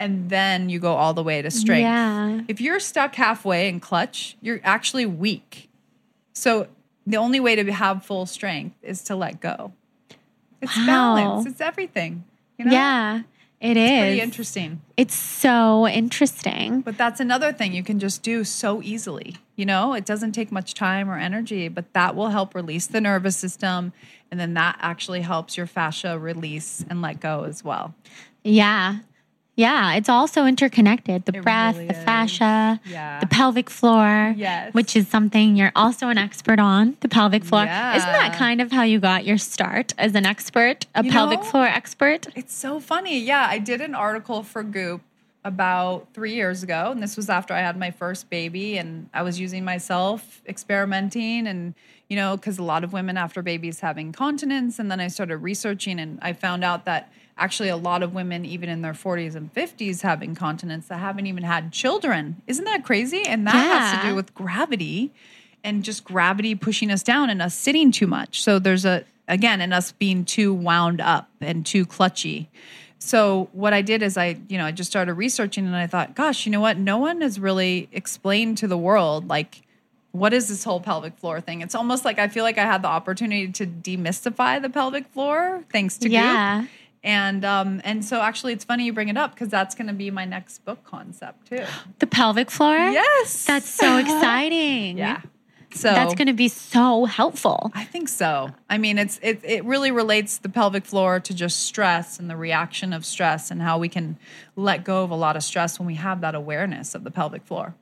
and then you go all the way to strength. Yeah. If you're stuck halfway in clutch, you're actually weak. So the only way to have full strength is to let go. It's wow. balance. It's everything. You know? Yeah. It It's is. pretty interesting. It's so interesting. But that's another thing you can just do so easily. You know, it doesn't take much time or energy, but that will help release the nervous system. And then that actually helps your fascia release and let go as well. Yeah. Yeah, it's also interconnected. The It breath, really the fascia, Yeah. the pelvic floor, Yes. which is something you're also an expert on, the pelvic floor. Isn't that kind of how you got your start as an expert, a You pelvic know? floor expert? It's so funny. Yeah, I did an article for Goop about three years ago, and this was after I had my first baby, and I was using myself, experimenting, and you know, because a lot of women after babies have incontinence, and then I started researching, and I found out that actually a lot of women, even in their 40s and 50s, have incontinence that haven't even had children. Isn't that crazy? And that has to do with gravity and just gravity pushing us down and us sitting too much. So there's a again, and us being too wound up and too clutchy. So what I did is I, you know, I just started researching and I thought, gosh, you know what? No one has really explained to the world like what is this whole pelvic floor thing? It's almost like I feel like I had the opportunity to demystify the pelvic floor thanks to Goop. And um and so actually it's funny you bring it up because that's going to be my next book concept too. The pelvic floor? Yes. That's so exciting. yeah. So That's going to be so helpful. I think so. I mean, it's it it really relates the pelvic floor to just stress and the reaction of stress and how we can let go of a lot of stress when we have that awareness of the pelvic floor.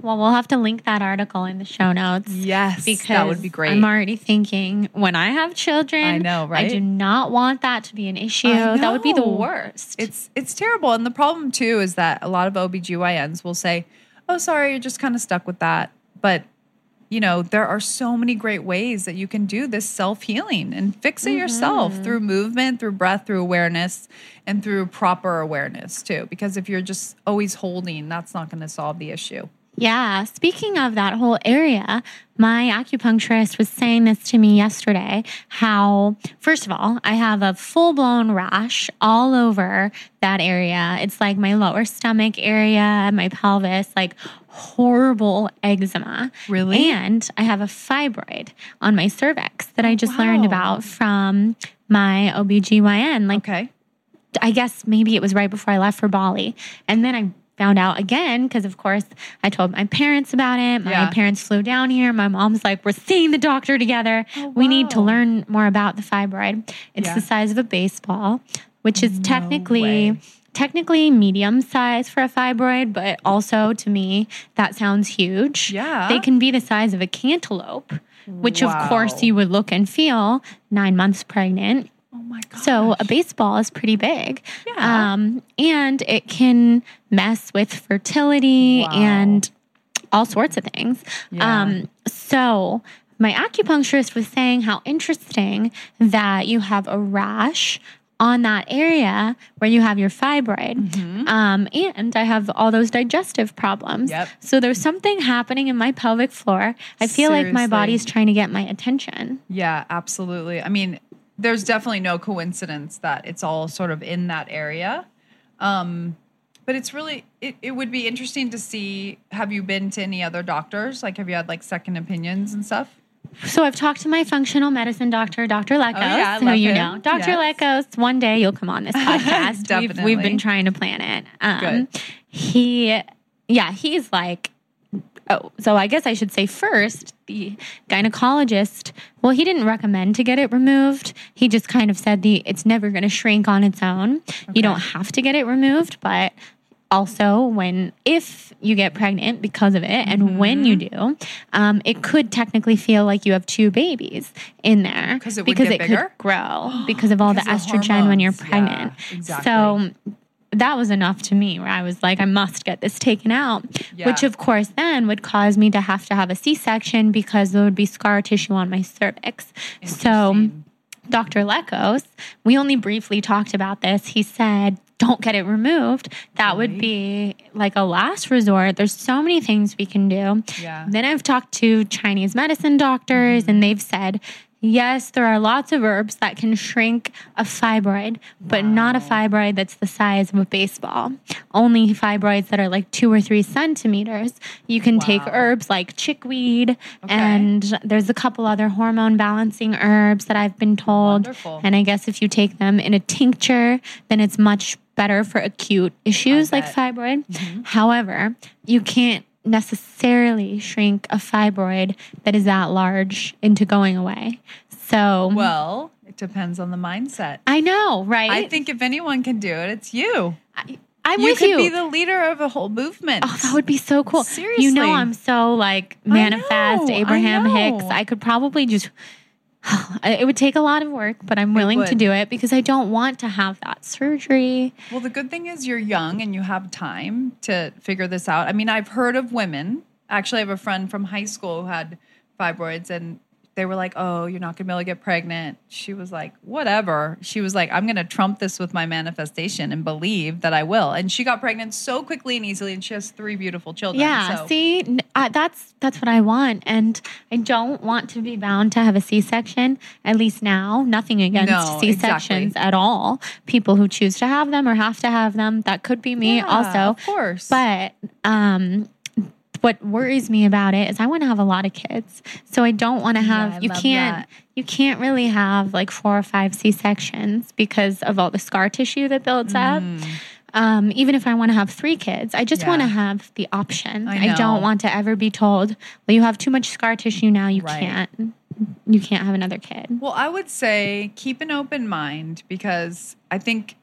Well, we'll have to link that article in the show notes. Yes, because that would be great. I'm already thinking when I have children, I know, I do not want that to be an issue. That would be the worst. It's it's terrible. And the problem too is that a lot of OBGYNs will say, "Oh, sorry, you're just kind of stuck with that." But you know, there are so many great ways that you can do this self-healing and fix it yourself mm-hmm. through movement, through breath, through awareness, and through proper awareness too. Because if you're just always holding, that's not going to solve the issue. Yeah. Speaking of that whole area, my acupuncturist was saying this to me yesterday how, first of all, I have a full blown rash all over that area. It's like my lower stomach area, my pelvis, like horrible eczema. Really? And I have a fibroid on my cervix that I oh, just learned about from my OBGYN. Like, Okay. I guess maybe it was right before I left for Bali. And then I found out again because, of course, I told my parents about it. My Yeah. parents flew down here. My mom's like, We're seeing the doctor together. Oh, we need to learn more about the fibroid. It's Yeah. the size of a baseball, which is technically. way. Technically medium size for a fibroid, but also to me, that sounds huge. Yeah. They can be the size of a cantaloupe, which of course you would look and feel nine months pregnant. My god. So a baseball is pretty big. Yeah. Um, and it can mess with fertility Wow. and all sorts of things. Yeah. Um, so my acupuncturist was saying how interesting that you have a rash on that area where you have your fibroid. Um, and I have all those digestive problems. Yep. So there's something happening in my pelvic floor. I feel like my body's trying to get my attention. Yeah, absolutely. I mean, there's definitely no coincidence that it's all sort of in that area. Um, but it's really it, it would be interesting to see have you been to any other doctors? Like have you had like second opinions and stuff? So I've talked to my functional medicine doctor, Dr. Lekos, Oh, yeah, who you know. Dr. Yes. Lekos, one day you'll come on this podcast. we've, Definitely. we've been trying to plan it. Um, Good. He, yeah, he's like, oh, so I guess I should say first, the gynecologist, well, he didn't recommend to get it removed. He just kind of said the it's never going to shrink on its own. You don't have to get it removed, but also when if you get pregnant because of it and when you Mm-hmm. do um, it could technically feel like you have two babies in there it because get it bigger? could grow because of all the Because of estrogen when you're hormones. Yeah, pregnant exactly. so that was enough to me where I was like, I must get this taken out, Yeah. which of course then would cause me to have to have a C section because there would be scar tissue on my cervix. So, Dr. Lekos, we only briefly talked about this. He said, don't get it removed. That would be like a last resort. There's so many things we can do. Yeah. Then I've talked to Chinese medicine doctors, mm-hmm. and they've said, yes, there are lots of herbs that can shrink a fibroid, but not a fibroid that's the size of a baseball. Only fibroids that are like two or three centimeters. You can take herbs like chickweed, Okay. and there's a couple other hormone balancing herbs that I've been told. Wonderful. And I guess if you take them in a tincture, then it's much better for acute issues like fibroid. Mm-hmm. However, you can't necessarily shrink a fibroid that is that large into going away. So Well, it depends on the mindset. I know, right? I think if anyone can do it, it's you. I'm you with could you. be the leader of a whole movement. Oh, that would be so cool. Seriously. You know, I'm so like manifest know, Abraham know. Hicks. I could probably just. It would take a lot of work, but I'm willing to do it because I don't want to have that surgery. Well, the good thing is you're young and you have time to figure this out. I mean, I've heard of women. Actually, I have a friend from high school who had fibroids and they were like, "Oh, you're not going to be able to get pregnant." She was like, "Whatever." She was like, "I'm going to trump this with my manifestation and believe that I will." And she got pregnant so quickly and easily and she has three beautiful children. Yeah, So- see, uh, that's that's what I want, and I don't want to be bound to have a C-section. At least now, nothing against No, C-sections exactly. at all. People who choose to have them or have to have them, that could be me Yeah, also. of course. But um, what worries me about it is I want to have a lot of kids, so I don't want to have. I you can't. that. You can't really have like four or five C sections because of all the scar tissue that builds up. Um, even if I want to have three kids, I just want to Mm. Have the option. I I, don't want to ever be told, "Well, you have too much scar tissue now. You Right. can't. You can't have another kid." Well, I would say keep an open mind because I think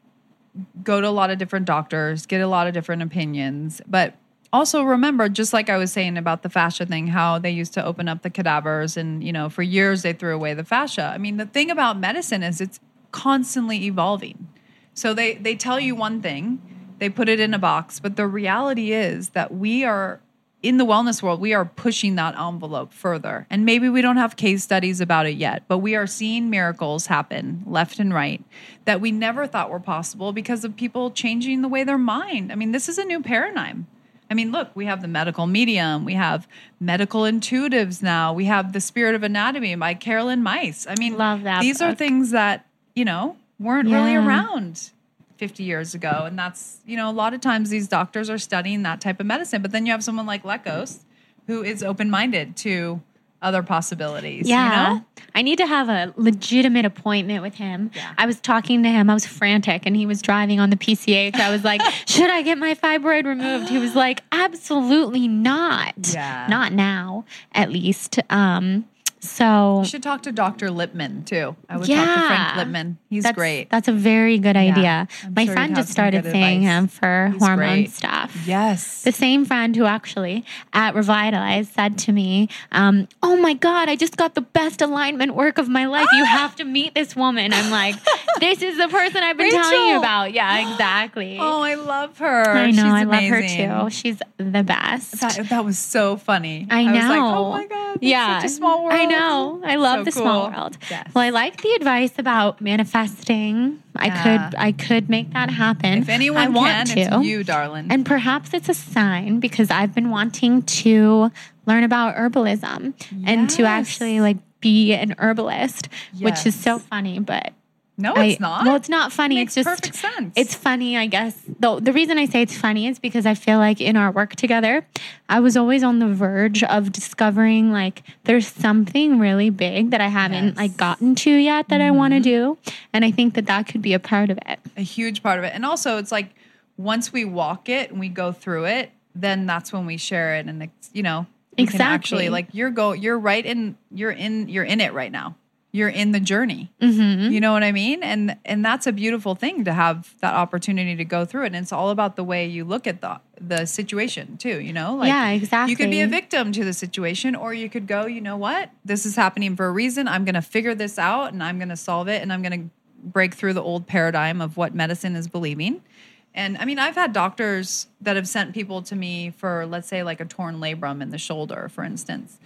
go to a lot of different doctors, get a lot of different opinions, but also remember just like I was saying about the fascia thing how they used to open up the cadavers and you know for years they threw away the fascia. I mean, the thing about medicine is it's constantly evolving. So they they tell you one thing, they put it in a box, but the reality is that we are in the wellness world, we are pushing that envelope further. And maybe we don't have case studies about it yet, but we are seeing miracles happen left and right that we never thought were possible because of people changing the way their mind. I mean, this is a new paradigm. I mean, look, we have the medical medium, we have medical intuitives now, we have the Spirit of Anatomy by Caroline Myss. I mean, Love that these are things that, you know, weren't really around 50 years ago. And that's, you know, a lot of times these doctors are studying that type of medicine. But then you have someone like Lekos who is open minded to other possibilities. Yeah. You know? I need to have a legitimate appointment with him. Yeah. I was talking to him. I was frantic and he was driving on the PCH. I was like, should I get my fibroid removed? He was like, absolutely not. Yeah. Not now, at least. Um, so You should talk to Dr. Lipman too. I would talk to Yeah. Frank Lipman. He's that's, great. That's a very good idea. I'm My sure friend just started seeing advice. him for He's hormone great. stuff. yes. The same friend who actually at Revitalize said to me, um, "Oh my God, I just got the best alignment work of my life. You have to meet this woman." I'm like, "This is the person I've been telling you about." Yeah, exactly. oh, I love her. I know, She's I love her too. She's the best. That, that was so funny. I know. was like, oh my God. Yeah, Such a small world. I know. I love So the small world. Yes. Well, I like the advice about manifesting. I Yeah. could, I could make that happen. If anyone I want can, to. it's you, darling. And perhaps it's a sign because I've been wanting to learn about herbalism and to actually like be an herbalist, which is so funny, but no, I- it's not. Well, it's not funny. Makes it's just perfect sense. It's funny, I guess. Though the reason I say it's funny is because I feel like in our work together, I was always on the verge of discovering like there's something really big that I haven't Yes. Mm-hmm. like gotten to yet that I want to do, and I think that that could be a part of it. a huge part of it. And also, it's like once we walk it and we go through it, then that's when we share it, and it's you know Exactly. actually like you're go you're right in you're in you're in it right now. You're in the journey. Mm-hmm. You know what I mean? And and that's a beautiful thing to have that opportunity to go through it. And it's all about the way you look at the the situation too. You know, like Yeah, exactly. You could be a victim to the situation, or you could go, you know what? This is happening for a reason. I'm going to figure this out, and I'm going to solve it, and I'm going to break through the old paradigm of what medicine is believing. And I mean, I've had doctors that have sent people to me for, let's say, like a torn labrum in the shoulder, for instance.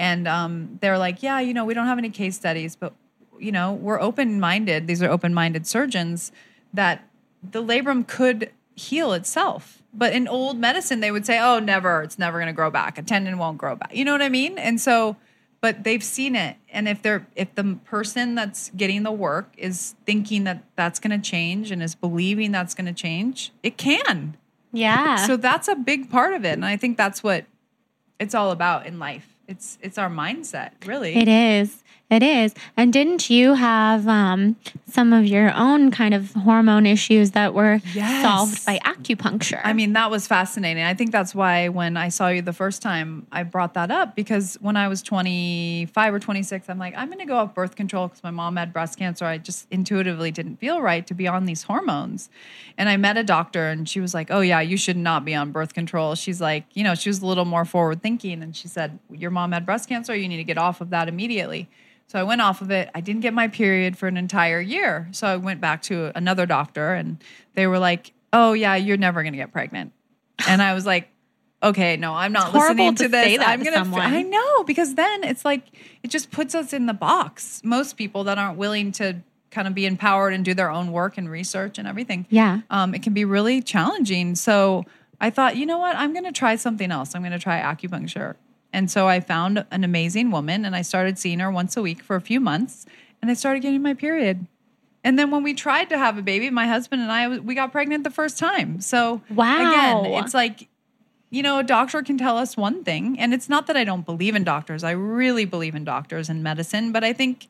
And um, they're like, yeah, you know, we don't have any case studies, but, you know, we're open minded. These are open minded surgeons that the labrum could heal itself. But in old medicine, they would say, oh, never, it's never going to grow back. A tendon won't grow back. You know what I mean? And so, but they've seen it. And if they're, if the person that's getting the work is thinking that that's going to change and is believing that's going to change, it can. Yeah. So that's a big part of it. And I think that's what it's all about in life. It's, it's our mindset, really. It is. It is. And didn't you have um, some of your own kind of hormone issues that were Yes. solved by acupuncture? I mean, that was fascinating. I think that's why when I saw you the first time, I brought that up because when I was 25 or 26, I'm like, I'm going to go off birth control because my mom had breast cancer. I just intuitively didn't feel right to be on these hormones. And I met a doctor and she was like, Oh, yeah, you should not be on birth control. She's like, You know, she was a little more forward thinking and she said, Your mom had breast cancer. You need to get off of that immediately. So I went off of it. I didn't get my period for an entire year. So I went back to another doctor and they were like, "Oh yeah, you're never going to get pregnant." And I was like, "Okay, no, I'm not It's horrible listening to, to this. say that I'm to gonna someone. I know because then it's like it just puts us in the box. Most people that aren't willing to kind of be empowered and do their own work and research and everything. Yeah. Um, it can be really challenging. So I thought, you know what? I'm going to try something else. I'm going to try acupuncture. And so I found an amazing woman and I started seeing her once a week for a few months and I started getting my period. And then when we tried to have a baby, my husband and I, we got pregnant the first time. So Wow. again, it's like, you know, a doctor can tell us one thing. And it's not that I don't believe in doctors. I really believe in doctors and medicine, but I think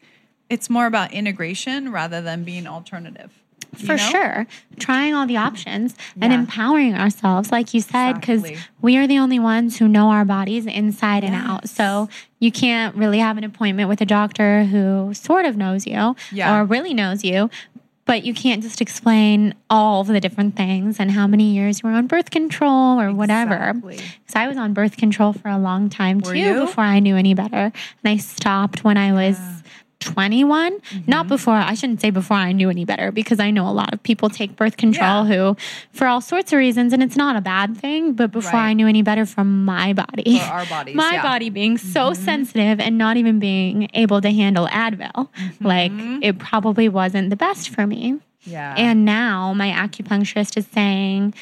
it's more about integration rather than being alternative. For know? sure. Trying all the options and empowering ourselves, like you said, because Exactly. we are the only ones who know our bodies inside and out. So you can't really have an appointment with a doctor who sort of knows you Yeah. or really knows you. But you can't just explain all of the different things and how many years you were on birth control or whatever. Exactly. Because I was on birth control for a long time Were too you? before I knew any better. And I stopped when I was 21. Mm-hmm. Not before, I shouldn't say before I knew any better because I know a lot of people take birth control Yeah. who, for all sorts of reasons, and it's not a bad thing, but before Right. I knew any better from my body. For our bodies, my yeah. Mm-hmm. body being so sensitive and not even being able to handle Advil. Like Mm-hmm. it probably wasn't the best for me. Yeah. And now my acupuncturist is saying,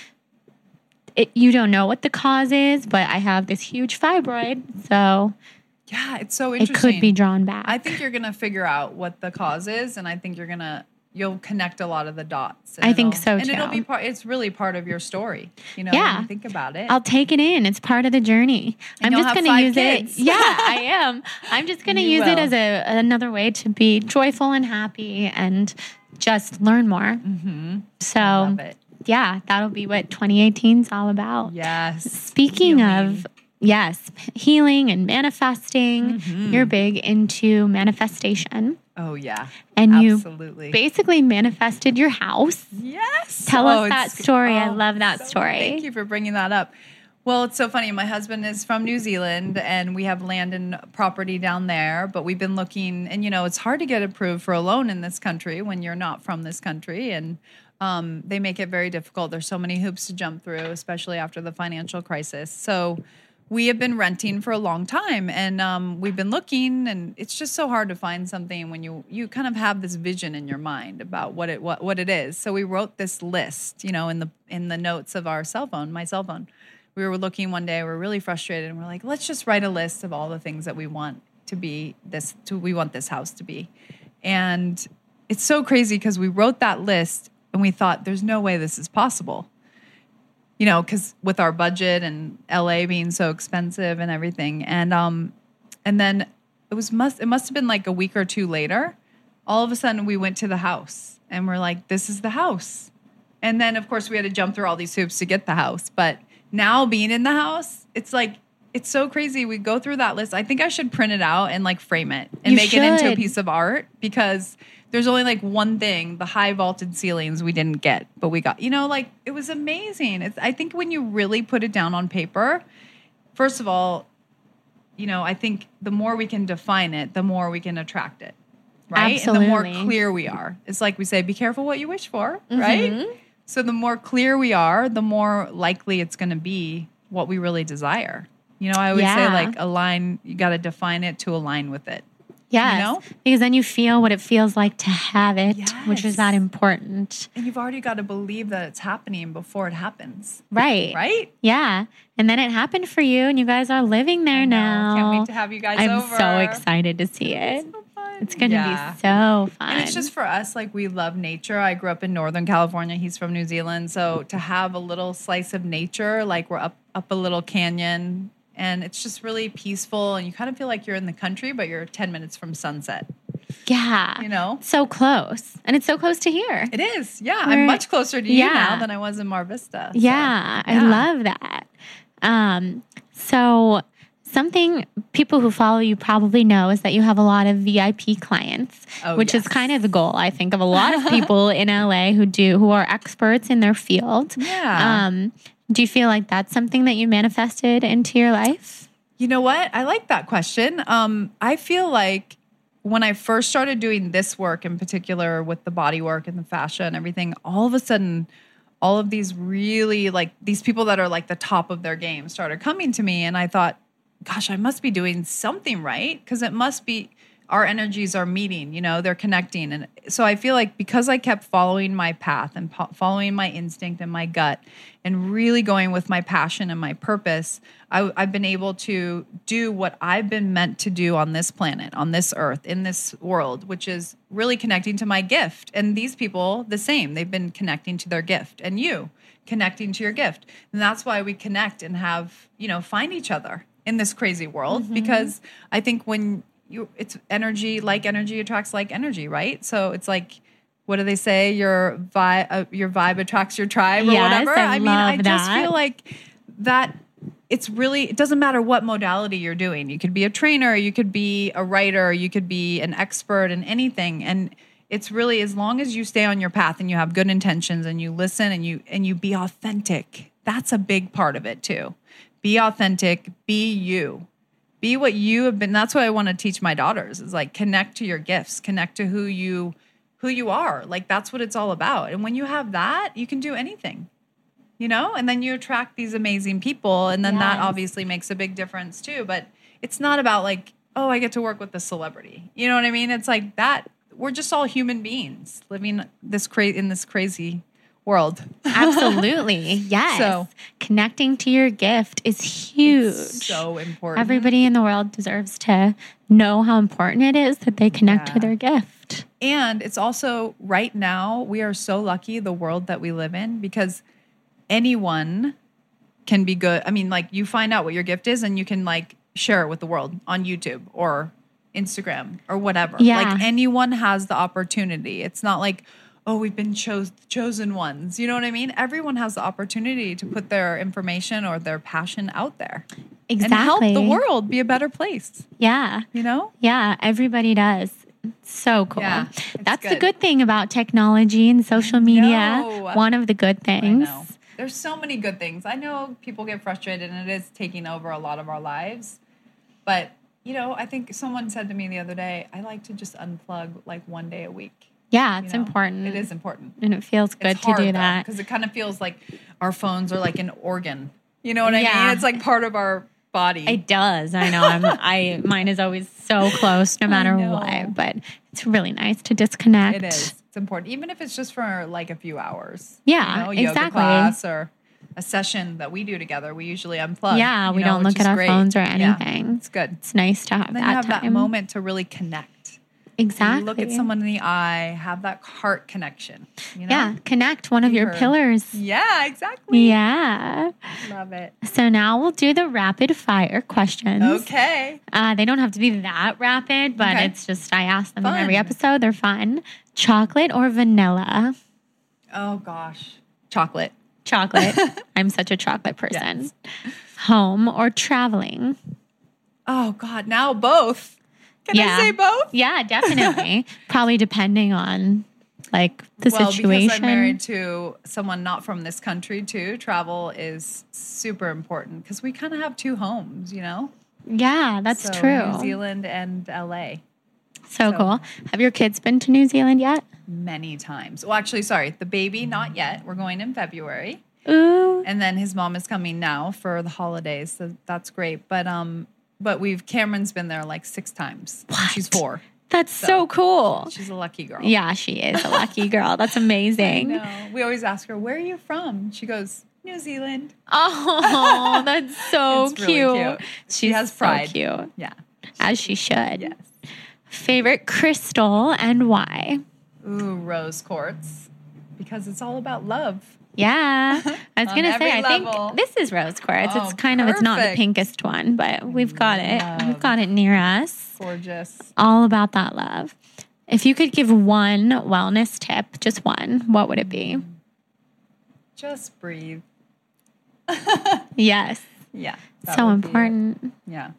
it, you don't know what the cause is, but I have this huge fibroid, so yeah, it's so interesting. it could be drawn back. I think you're gonna figure out what the cause is, and I think you're gonna you'll connect a lot of the dots. I think so, And it'll be part. It's really part of your story. You know, Yeah. when you think about it. I'll take it in. It's part of the journey. And I'm just going to use kids. it. Yeah, I am. I'm just going to use it as a another way to be joyful and happy and just learn more. Mm-hmm. So, yeah, that'll be what 2018 is all about. yes. Speaking Healing. of yes, healing and manifesting, Mm-hmm. you're big into manifestation. Oh yeah. And Absolutely. you basically manifested your house. Yes. Tell us that story. I love that so- story. Thank you for bringing that up. Well, it's so funny. My husband is from New Zealand and we have land and property down there, but we've been looking, and you know, it's hard to get approved for a loan in this country when you're not from this country. And um, they make it very difficult. There's so many hoops to jump through, especially after the financial crisis. So, we have been renting for a long time and um, we've been looking and it's just so hard to find something when you you kind of have this vision in your mind about what it what, what it is. So we wrote this list you know in the in the notes of our cell phone my cell phone. We were looking one day we are really frustrated and we're like let's just write a list of all the things that we want to be this to we want this house to be. And it's so crazy because we wrote that list and we thought there's no way this is possible you know, because with our budget and LA being so expensive and everything, and um, and then it was must it must have been like a week or two later. All of a sudden, we went to the house and we're like, "This is the house." And then, of course, we had to jump through all these hoops to get the house. But now being in the house, it's like it's so crazy. We go through that list. I think I should print it out and like frame it and You make it into a piece of art because there's only like one thing the high vaulted ceilings we didn't get but we got you know like it was amazing. It's i think when you really put it down on paper first of all you know i think the more we can define it the more we can attract it right? And the more clear we are. It's like we say be careful what you wish for Mm-hmm. right? So the more clear we are the more likely it's going to be what we really desire. You know i always say like align you got to define it to align with it Yes. know? Because then you feel what it feels like to have it, which is that important. and you've already got to believe that it's happening before it happens Right. right Yeah. And then it happened for you, and you guys are living there now. Can't wait to have you guys I'm over. so excited to see it. so. It's going to Yeah. be so fun. And it's just for us, like we love nature. I grew up in Northern California. He's from New Zealand, so to have a little slice of nature, like we're up up a little canyon, and it's just really peaceful and you kind of feel like you're in the country but you're 10 minutes from sunset Yeah. you know So close. And it's so close to here. it is yeah We're- i'm much closer to you yeah. now than i was in mar vista so, Yeah, I love that. Um, so something people who follow you probably know is that you have a lot of VIP clients, Oh, which is kind of the goal, I think, of a lot of people in LA who do who are experts in their field. yeah Um, do you feel like that's something that you manifested into your life? You know what? I like that question. Um, I feel like when I first started doing this work in particular with the body work and the fascia and everything, all of a sudden, all of these really like these people that are like the top of their game started coming to me. And I thought, gosh, I must be doing something right because it must be our energies are meeting, you know, they're connecting. And so I feel like because I kept following my path and po- following my instinct and my gut and really going with my passion and my purpose, I, I've been able to do what I've been meant to do on this planet, on this earth, in this world, which is really connecting to my gift. And these people, the same, they've been connecting to their gift, and you connecting to your gift. And that's why we connect and have, you know, find each other in this crazy world mm-hmm. because I think when you it's energy like energy attracts like energy, right? So it's like what do they say? Your vibe, uh, your vibe attracts your tribe, or Yes, whatever. I mean, I just that. feel like that. It's really it doesn't matter what modality you're doing. You could be a trainer, you could be a writer, you could be an expert in anything, and it's really as long as you stay on your path and you have good intentions and you listen and you and you be authentic. That's a big part of it too. Be authentic. Be you be what you have been that's what i want to teach my daughters is like connect to your gifts connect to who you who you are like that's what it's all about. And when you have that you can do anything you know? And then you attract these amazing people and then that obviously makes a big difference too but it's not about like oh i get to work with the celebrity you know what i mean? It's like that we're just all human beings living this cra- in this crazy world Absolutely. Yes. So- Connecting to your gift is huge. It's so important Everybody in the world deserves to know how important it is that they connect to their gift. And it's also right now, we are so lucky the world that we live in because anyone can be good. I mean, like you find out what your gift is and you can like share it with the world on YouTube or Instagram or whatever. Yeah. Like anyone has the opportunity. It's not like, oh, we've been chose- chosen ones. You know what I mean? Everyone has the opportunity to put their information or their passion out there Exactly. and help the world be a better place, Yeah. you know? Yeah. Everybody does. So cool. Yeah, That's the good. good thing about technology and social media. One of the good I things. know. There's so many good things. I know people get frustrated and it is taking over a lot of our lives. But, you know, I think someone said to me the other day, I like to just unplug like one day a week. Yeah, you it's know? important. It is important. And it feels good it's to do that. because it kind of feels like our phones are like an organ. You know what I Yeah. mean? It's like part of our body. It does. I know. I'm, I mine is always so close, no matter what. But it's really nice to disconnect. it is. It's important, even if it's just for like a few hours. Yeah, you know, exactly. class or a session that we do together. We usually unplug. Yeah, we know, don't look at our great. phones or Yeah, anything. it's good. It's nice to have And then that you have time. that moment to really connect. Exactly. Look at someone in the eye, have that heart connection. You know? Yeah, connect one of your pillars. Yeah, exactly. Yeah. Love it. So now we'll do the rapid fire questions. Okay. Uh, they don't have to be that rapid, but Okay. it's just I ask them in every episode. They're fun. Chocolate or vanilla? Oh gosh. Chocolate. Chocolate. I'm such a chocolate person. Yes. Home or traveling? Oh God. Now both. Can Yeah. I say both? Yeah, definitely. Probably depending on like the well, situation. because I'm married to someone not from this country too, travel is super important because we kind of have two homes, you know. yeah, that's So, true. New Zealand and LA. So, So- cool. Have your kids been to New Zealand yet? Many times. Well, actually, sorry, the baby not yet. We're going in February. Ooh. and then his mom is coming now for the holidays so that's great but um but we've cameron's been there like six times and she's four That's so, cool. she's a lucky girl Yeah, she is a lucky girl. That's amazing. we always ask her where are you from she goes new zealand Oh, that's so cute. really cute. She's She has so pride. cute, yeah as she should. yes Favorite crystal and why? ooh rose quartz because it's all about love Yeah. I was going to say, every I think this is rose quartz. Oh, it's kind of, it's not the pinkest one, but we've got it. We've got it near us. Gorgeous. All about that love. If you could give one wellness tip, just one, what would it be? Mm. Just breathe. Yes. Yeah. So important. Yeah.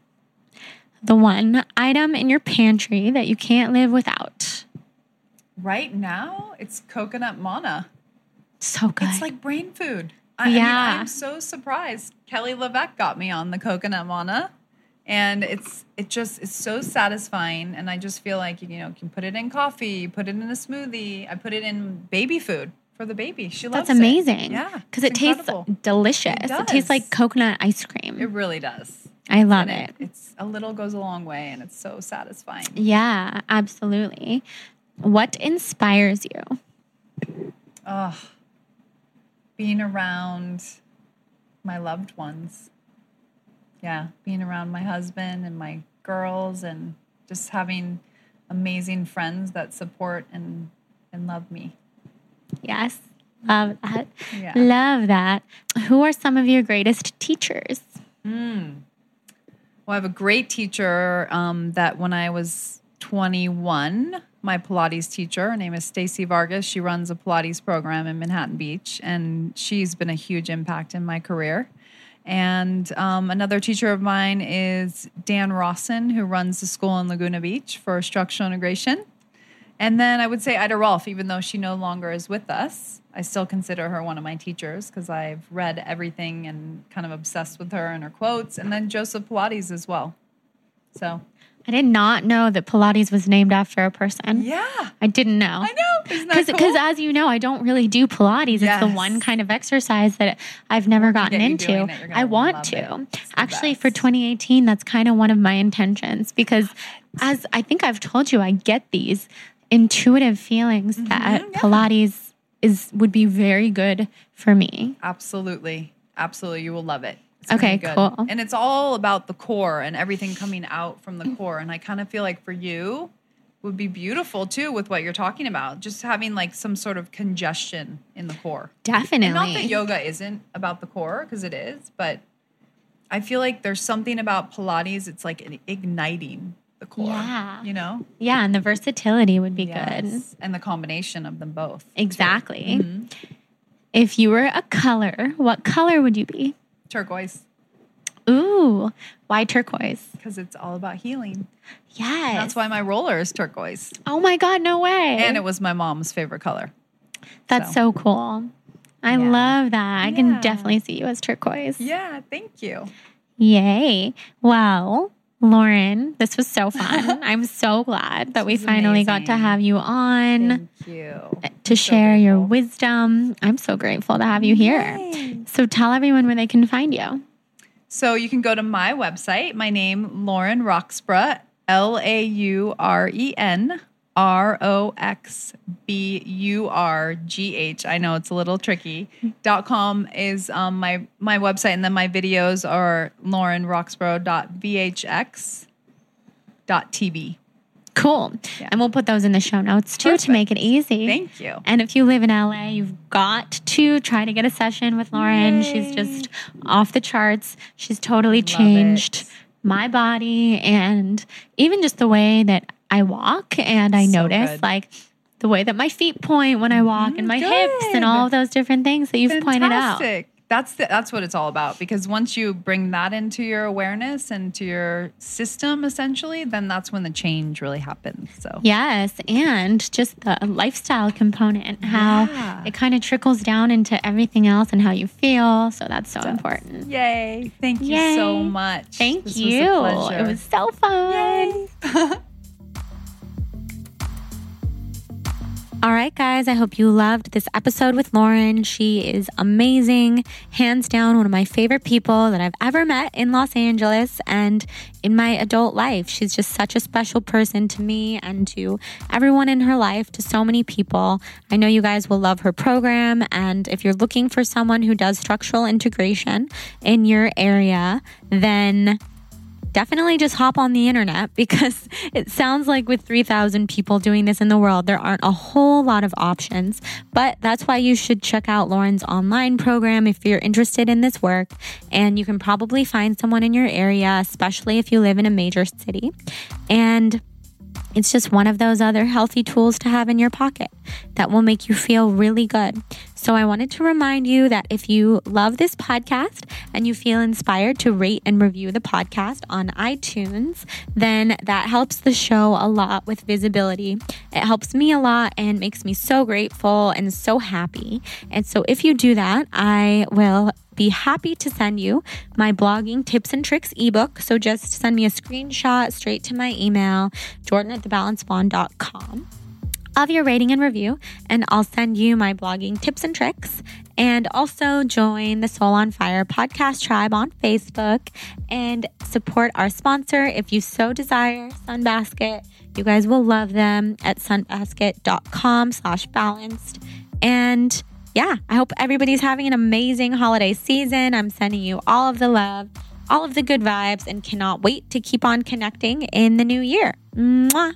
The one item in your pantry that you can't live without. Right now, it's coconut manna. So good. It's like brain food. I, Yeah. I mean, I'm so surprised. Kelly LeVeque got me on the coconut manna. And it's it just it's so satisfying. And I just feel like you know, you can put it in coffee, put it in a smoothie. I put it in baby food for the baby. She loves it. That's amazing. it. Yeah. Because it tastes delicious. It It, tastes like coconut ice cream. It really does. I love And it. It's a little goes a long way and it's so satisfying. Yeah, absolutely. What inspires you? Oh, being around my loved ones. Yeah, being around my husband and my girls and just having amazing friends that support and and love me. Yes. Love that. Yeah. Love that. Who are some of your greatest teachers? Well, I have a great teacher um, that when I was 21, my Pilates teacher, her name is Stacy Vargas. She runs a Pilates program in Manhattan Beach, and she's been a huge impact in my career. And um, another teacher of mine is Dan Rawson, who runs the school in Laguna Beach for structural integration. And then I would say Ida Rolf, even though she no longer is with us. I still consider her one of my teachers because I've read everything and kind of obsessed with her and her quotes. And then Joseph Pilates as well. So, I did not know that Pilates was named after a person. yeah. I didn't know. I know. Because, cool? as you know, I don't really do Pilates. It's the one kind of exercise that I've never gotten into. I want to. it. It's the Actually, for 2018, that's kind of one of my intentions because, as I think I've told you, I get these intuitive feelings that Mm-hmm, yeah. Pilates is would be very good for me. Absolutely. Absolutely. You will love it. It's Okay, good. cool. And it's all about the core and everything coming out from the core. And I kind of feel like for you would be beautiful too with what you're talking about. Just having like some sort of congestion in the core. Definitely. And not that yoga isn't about the core, because it is, but I feel like there's something about Pilates, it's like igniting the core. Yeah. You know? yeah, and the versatility would be good. And the combination of them both. Exactly. Mm-hmm. If you were a color, what color would you be? Turquoise, Ooh, why turquoise? because it's all about healing. Yes. That's why my roller is turquoise. Oh my God, no way. And it was my mom's favorite color. That's so, cool. I Yeah. love that. I can definitely see you as turquoise. Yeah, thank you. Yay. Well, Lauren, this was so fun. I'm so glad that we finally got to have you on Thank you. Eh, to share your wisdom. I'm so grateful to have you here. Yay. So tell everyone where they can find you. So you can go to my website. My name, Lauren Roxburgh, L A U R E N R O X B U R G H. I know it's a little tricky. dot com is um, my my website, and then my videos are laurenroxburgh.vhx dot tv. Cool. Yeah. And we'll put those in the show notes too to make it easy. Thank you. And if you live in LA, you've got to try to get a session with Lauren. She's just off the charts. She's totally Love changed it. my body and even just the way that I walk. And I So notice good. like the way that my feet point when I walk and mm-hmm. my hips and all of those different things that you've pointed out. That's the, that's what it's all about. Because once you bring that into your awareness and to your system, essentially, then that's when the change really happens. So Yes, and just the lifestyle component, how Yeah. it kind of trickles down into everything else and how you feel. So that's so important. Yay. Thank you Yay. so much. Thank This was a you. pleasure. It was so fun. All right, guys, I hope you loved this episode with Lauren. She is amazing, hands down, one of my favorite people that I've ever met in Los Angeles and in my adult life. She's just such a special person to me and to everyone in her life, to so many people. I know you guys will love her program. And if you're looking for someone who does structural integration in your area, then definitely just hop on the internet because it sounds like with 3,000 people doing this in the world, there aren't a whole lot of options. But that's why you should check out Lauren's online program if you're interested in this work. And you can probably find someone in your area, especially if you live in a major city. And it's just one of those other healthy tools to have in your pocket that will make you feel really good. So I wanted to remind you that if you love this podcast and you feel inspired to rate and review the podcast on iTunes, then that helps the show a lot with visibility. It helps me a lot and makes me so grateful and so happy. And so if you do that, I will be happy to send you my blogging tips and tricks ebook. So just send me a screenshot straight to my email, jordan at thebalancedblonde.com of your rating and review, and I'll send you my blogging tips and tricks. And also join the Soul on Fire podcast tribe on Facebook and support our sponsor if you so desire, Sunbasket. You guys will love them at sunbasket.com slash balanced. And yeah, I hope everybody's having an amazing holiday season. I'm sending you all of the love, all of the good vibes, and cannot wait to keep on connecting in the new year. Mwah.